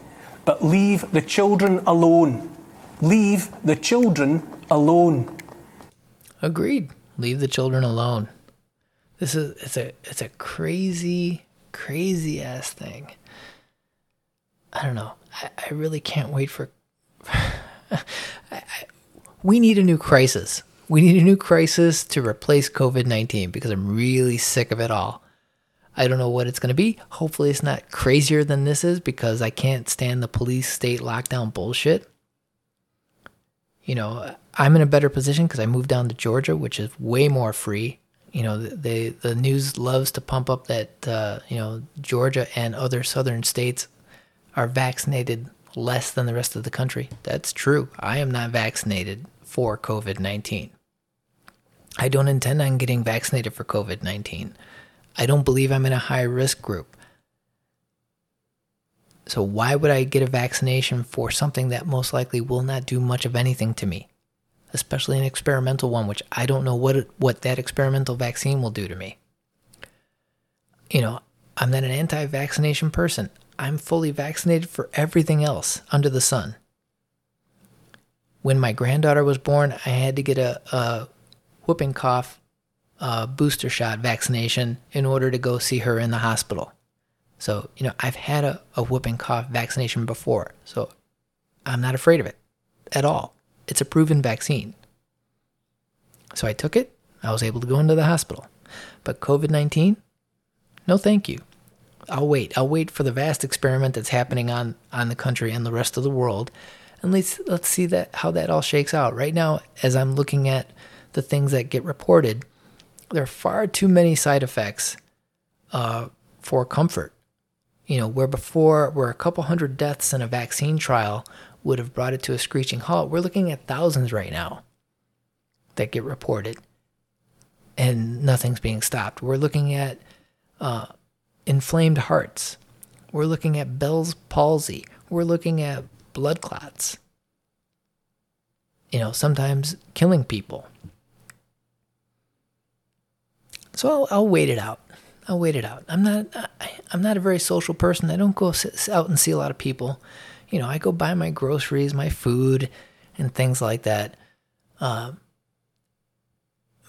But leave the children alone. Leave the children alone. Agreed. Leave the children alone. This is it's a it's a crazy crazy ass thing. I don't know. I, I really can't wait for. [LAUGHS] I, I, we need a new crisis. We need a new crisis to replace COVID 19 because I'm really sick of it all. I don't know what it's going to be. Hopefully, it's not crazier than this is because I can't stand the police state lockdown bullshit. You know, I'm in a better position because I moved down to Georgia, which is way more free you know, they the news loves to pump up that uh, you know Georgia and other southern states are vaccinated less than the rest of the country. That's true. I am not vaccinated for COVID nineteen. I don't intend on getting vaccinated for COVID nineteen. I don't believe I'm in a high risk group. So why would I get a vaccination for something that most likely will not do much of anything to me? especially an experimental one, which I don't know what what that experimental vaccine will do to me. You know, I'm not an anti-vaccination person. I'm fully vaccinated for everything else under the sun. When my granddaughter was born, I had to get a, a whooping cough uh, booster shot vaccination in order to go see her in the hospital. So, you know, I've had a, a whooping cough vaccination before, so I'm not afraid of it at all. It's a proven vaccine. So I took it. I was able to go into the hospital. But COVID 19, no thank you. I'll wait. I'll wait for the vast experiment that's happening on, on the country and the rest of the world. And let's let's see that how that all shakes out. Right now, as I'm looking at the things that get reported, there are far too many side effects uh, for comfort. You know, where before where a couple hundred deaths in a vaccine trial would have brought it to a screeching halt. We're looking at thousands right now that get reported, and nothing's being stopped. We're looking at uh, inflamed hearts. We're looking at Bell's palsy. We're looking at blood clots. You know, sometimes killing people. So I'll, I'll wait it out. I'll wait it out. I'm not. I, I'm not a very social person. I don't go out and see a lot of people you know, I go buy my groceries, my food, and things like that. Uh,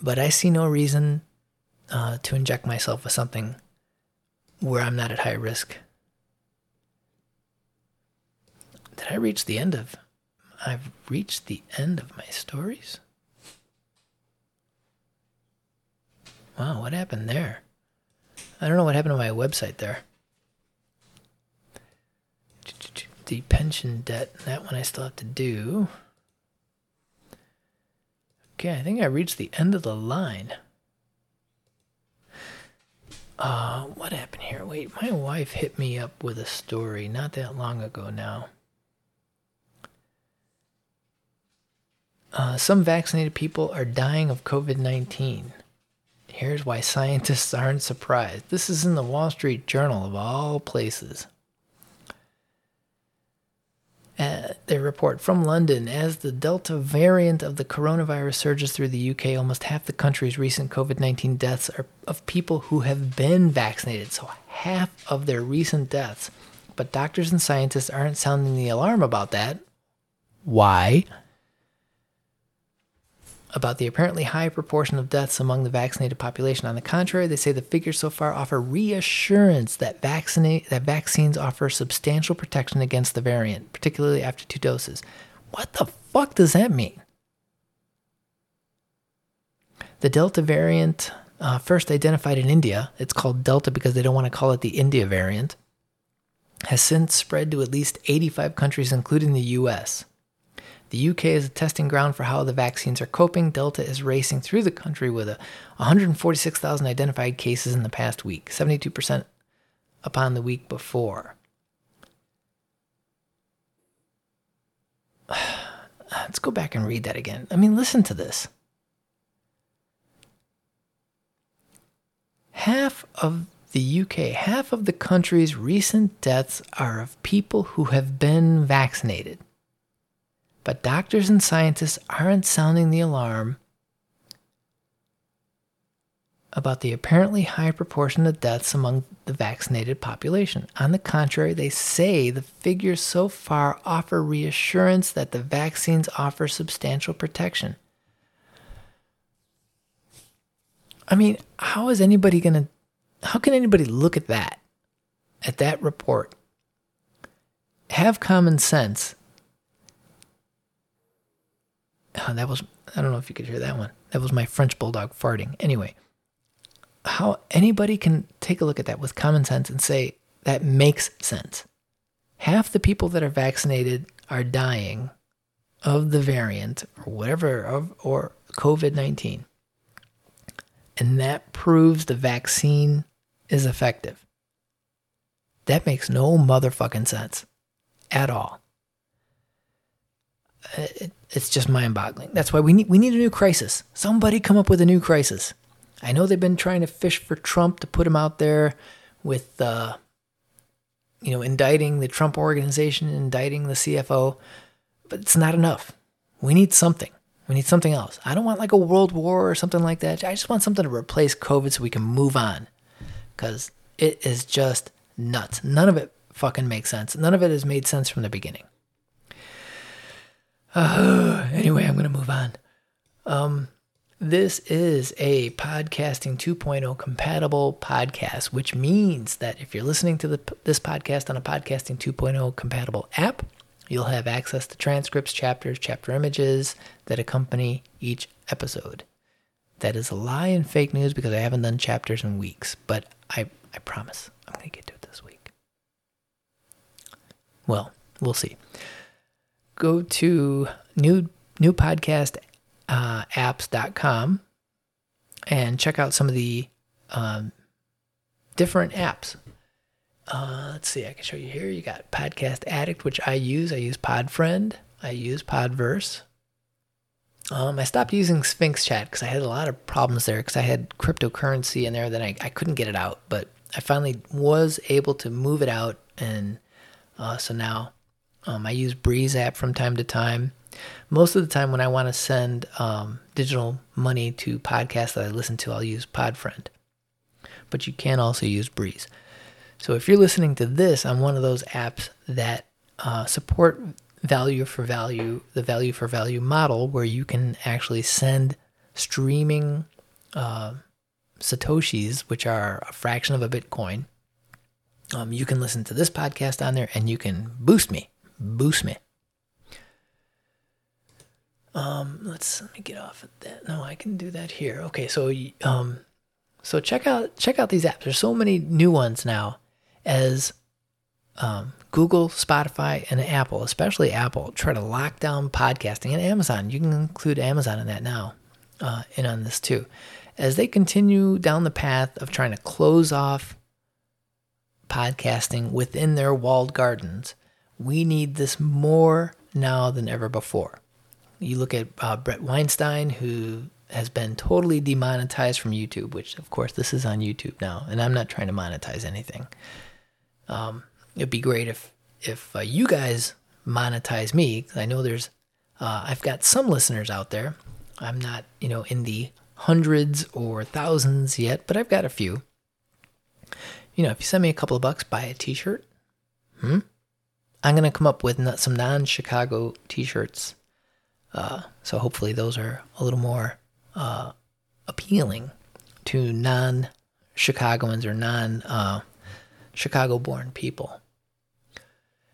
but I see no reason uh, to inject myself with something where I'm not at high risk. Did I reach the end of? I've reached the end of my stories. Wow, what happened there? I don't know what happened to my website there the pension debt. That one I still have to do. Okay, I think I reached the end of the line. Uh, what happened here? Wait, my wife hit me up with a story not that long ago now. Uh, some vaccinated people are dying of COVID 19. Here's why scientists aren't surprised. This is in the Wall Street Journal, of all places. Uh, their report from London as the Delta variant of the coronavirus surges through the UK, almost half the country's recent COVID 19 deaths are of people who have been vaccinated. So, half of their recent deaths. But doctors and scientists aren't sounding the alarm about that. Why? About the apparently high proportion of deaths among the vaccinated population. On the contrary, they say the figures so far offer reassurance that vaccinate that vaccines offer substantial protection against the variant, particularly after two doses. What the fuck does that mean? The Delta variant, uh, first identified in India, it's called Delta because they don't want to call it the India variant, has since spread to at least 85 countries, including the US. The UK is a testing ground for how the vaccines are coping. Delta is racing through the country with a 146,000 identified cases in the past week, 72% upon the week before. [SIGHS] Let's go back and read that again. I mean, listen to this. Half of the UK, half of the country's recent deaths are of people who have been vaccinated. But doctors and scientists aren't sounding the alarm about the apparently high proportion of deaths among the vaccinated population. On the contrary, they say the figures so far offer reassurance that the vaccines offer substantial protection. I mean, how is anybody going to, how can anybody look at that, at that report, have common sense, Oh, [SIGHS] that was I don't know if you could hear that one. That was my French bulldog farting. Anyway, how anybody can take a look at that with common sense and say that makes sense. Half the people that are vaccinated are dying of the variant or whatever of or COVID-19. And that proves the vaccine is effective. That makes no motherfucking sense at all. It, it's just mind-boggling. That's why we need we need a new crisis. Somebody come up with a new crisis. I know they've been trying to fish for Trump to put him out there with uh, you know indicting the Trump organization, indicting the CFO, but it's not enough. We need something. We need something else. I don't want like a world war or something like that. I just want something to replace COVID so we can move on. Because it is just nuts. None of it fucking makes sense. None of it has made sense from the beginning. Uh, [SIGHS] anyway, I'm going to move on. Um, this is a podcasting 2.0 compatible podcast, which means that if you're listening to the, this podcast on a podcasting 2.0 compatible app, you'll have access to transcripts, chapters, chapter images that accompany each episode. That is a lie and fake news because I haven't done chapters in weeks, but I, I promise I'm going to get to it this week. Well, we'll see go to new new podcast uh, and check out some of the um, different apps. Uh, let's see, I can show you here. You got Podcast Addict, which I use. I use Podfriend. I use Podverse. Um, I stopped using Sphinx Chat because I had a lot of problems there because I had cryptocurrency in there that I, I couldn't get it out. But I finally was able to move it out. And uh, so now um, I use Breeze app from time to time. Most of the time, when I want to send um, digital money to podcasts that I listen to, I'll use Podfriend. But you can also use Breeze. So if you're listening to this on one of those apps that uh, support value for value, the value for value model, where you can actually send streaming uh, satoshis, which are a fraction of a Bitcoin, um, you can listen to this podcast on there and you can boost me boost me. Um, let's let me get off of that. No, I can do that here. Okay, so um, so check out check out these apps. There's so many new ones now, as um, Google, Spotify, and Apple, especially Apple, try to lock down podcasting, and Amazon. You can include Amazon in that now, uh, and on this too, as they continue down the path of trying to close off podcasting within their walled gardens we need this more now than ever before. You look at uh, Bret Weinstein, who has been totally demonetized from YouTube, which, of course, this is on YouTube now, and I'm not trying to monetize anything. Um, it'd be great if if uh, you guys monetize me. I know there's, uh, I've got some listeners out there. I'm not, you know, in the hundreds or thousands yet, but I've got a few. You know, if you send me a couple of bucks, buy a T-shirt. Hmm. I'm gonna come up with some non-Chicago T-shirts. Uh, so hopefully those are a little more uh, appealing to non-Chicagoans or non uh, people.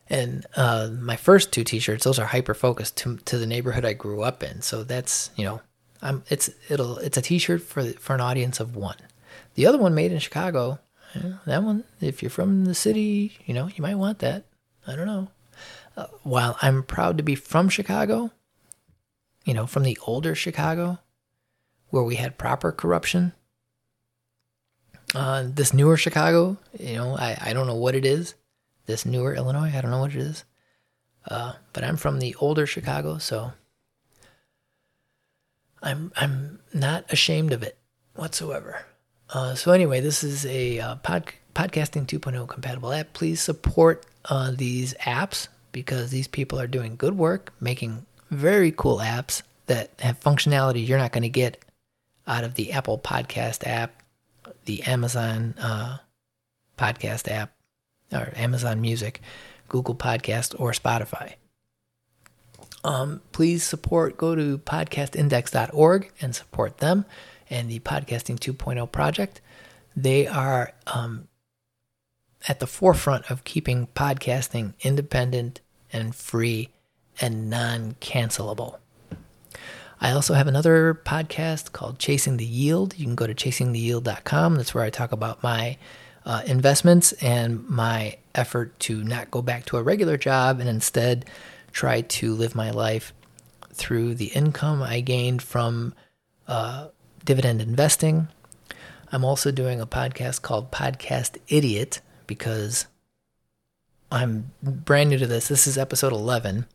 And uh, my first two T-shirts, those are hyper focused to to the neighborhood I grew up in. So that's you know, I'm it's it'll it's a T-shirt for for an audience of one. The other one made in Chicago, eh, that one, if you're from the city, you know, you might want that. I don't know. Uh, while I'm proud to be from Chicago, you know, from the older Chicago, where we had proper corruption. Uh, this newer Chicago, you know, I, I don't know what it is. This newer Illinois, I don't know what it is. Uh, but I'm from the older Chicago, so I'm I'm not ashamed of it whatsoever. Uh, so anyway, this is a uh, pod, podcasting 2.0 compatible app. Please support uh, these apps because these people are doing good work, making very cool apps that have functionality you're not going to get out of the Apple Podcast app, the Amazon uh, Podcast app, or Amazon Music, Google Podcast, or Spotify. Um, please support, go to podcastindex.org and support them and the Podcasting 2.0 project. They are um, at the forefront of keeping podcasting independent and free and non cancelable. I also have another podcast called Chasing the Yield. You can go to chasingtheyield.com. That's where I talk about my uh, investments and my effort to not go back to a regular job and instead try to live my life through the income I gained from uh, dividend investing. I'm also doing a podcast called Podcast Idiot because I'm brand new to this. This is episode 11.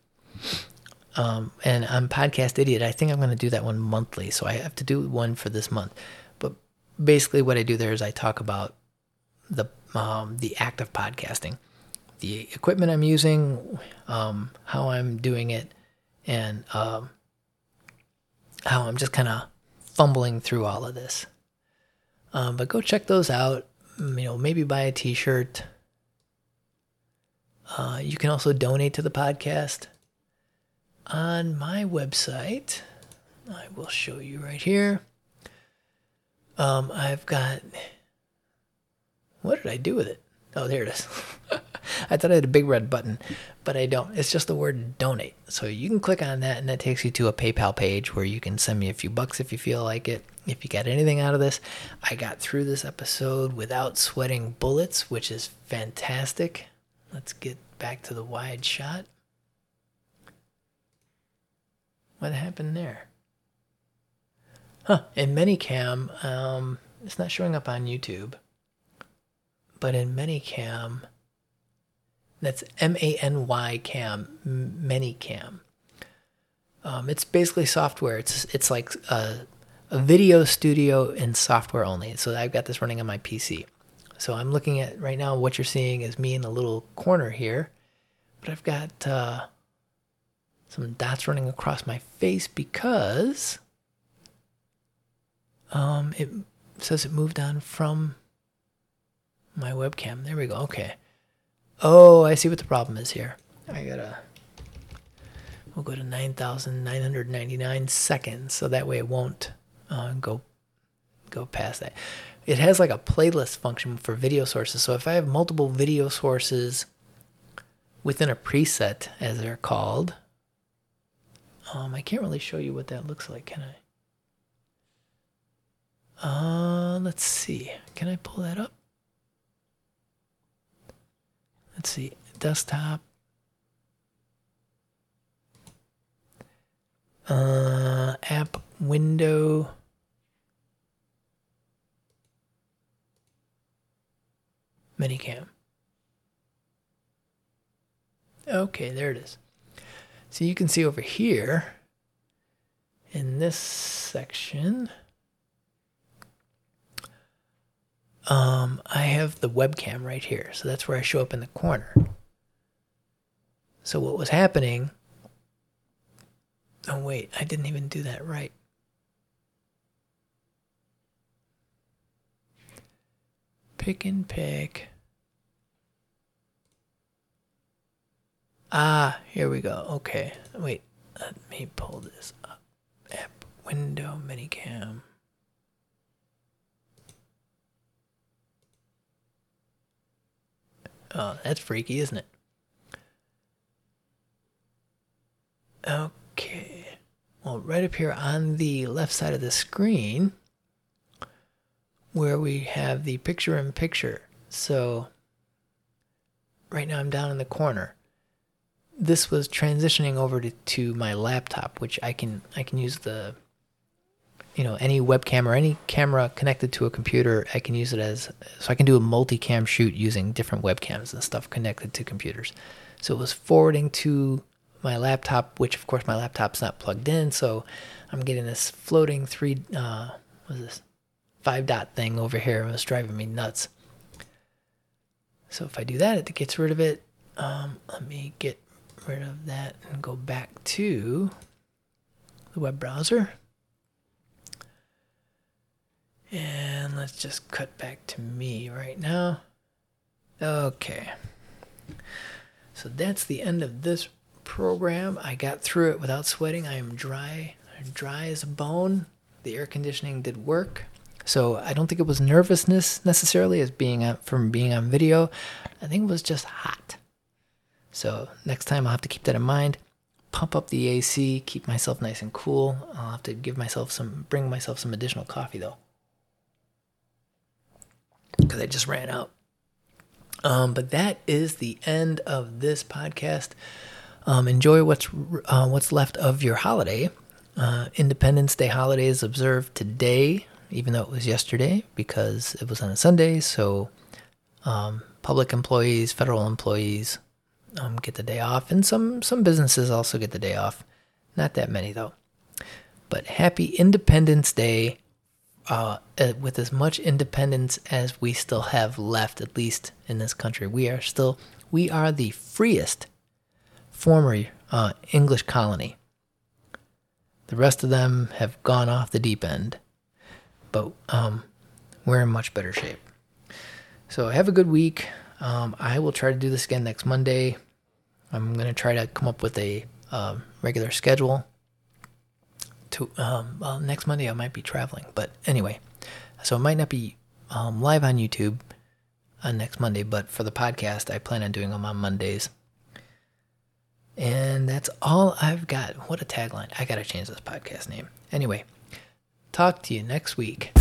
Um, and I'm Podcast Idiot. I think I'm going to do that one monthly. So I have to do one for this month. But basically, what I do there is I talk about the um, the act of podcasting, the equipment I'm using, um, how I'm doing it, and um, how I'm just kind of fumbling through all of this. Um, but go check those out. You know, maybe buy a T-shirt. Uh, you can also donate to the podcast on my website. I will show you right here. Um, I've got. What did I do with it? Oh, there it is. [LAUGHS] I thought I had a big red button, but I don't. It's just the word donate. So you can click on that, and that takes you to a PayPal page where you can send me a few bucks if you feel like it. If you got anything out of this, I got through this episode without sweating bullets, which is fantastic. Let's get back to the wide shot. What happened there? Huh. In ManyCam, um, it's not showing up on YouTube. But in ManyCam, that's M A N Y Cam, M- ManyCam. Um, it's basically software. It's it's like a, a video studio and software only. So I've got this running on my PC. So I'm looking at right now. What you're seeing is me in a little corner here, but I've got uh, some dots running across my face because um, it says it moved on from my webcam. There we go. Okay. Oh, I see what the problem is here. I gotta. We'll go to 9,999 seconds, so that way it won't uh, go go past that. It has like a playlist function for video sources. So if I have multiple video sources within a preset, as they're called, um, I can't really show you what that looks like, can I? Uh, let's see. Can I pull that up? Let's see. Desktop. Uh, app window. ManyCam. Okay, there it is. So you can see over here in this section, um, I have the webcam right here. So that's where I show up in the corner. So what was happening? Oh wait, I didn't even do that right. Pick and pick. Ah, here we go. Okay. Wait, let me pull this up. App window ManyCam. Oh, that's freaky, isn't it? Okay. Well, right up here on the left side of the screen, where we have the picture in picture. So, right now I'm down in the corner. This was transitioning over to, to my laptop, which I can I can use the you know any webcam or any camera connected to a computer i can use it as so i can do a multicam shoot using different webcams and stuff connected to computers. So it was forwarding to my laptop which of course my laptop's not plugged in so i'm getting this floating three uh what is this five dot thing over here it was driving me nuts. So if i do that it gets rid of it. Um let me get rid of that and go back to the web browser and let's just cut back to me right now. Okay. So that's the end of this program. I got through it without sweating. I am dry, dry as a bone. The air conditioning did work. So I don't think it was nervousness necessarily as being from being on video. I think it was just hot. So next time I'll have to keep that in mind. Pump up the AC, keep myself nice and cool. I'll have to give myself some, bring myself some additional coffee though because I just ran out. Um, but that is the end of this podcast. Um, enjoy what's uh, what's left of your holiday. Uh, Independence Day holiday is observed today, even though it was yesterday because it was on a Sunday. So, um, public employees, federal employees um, get the day off, and some some businesses also get the day off. Not that many though. But happy Independence Day uh, uh, with as much independence as we still have left, at least in this country, we are still we are the freest former uh, English colony. The rest of them have gone off the deep end, but um, we're in much better shape. So have a good week. Um, I will try to do this again next Monday. I'm going to try to come up with a uh, regular schedule to um, well next Monday I might be traveling, but anyway, so it might not be um, live on YouTube on next Monday, but for the podcast I plan on doing them on Mondays. And that's all I've got. What a tagline! I gotta change this podcast name. Anyway, talk to you next week.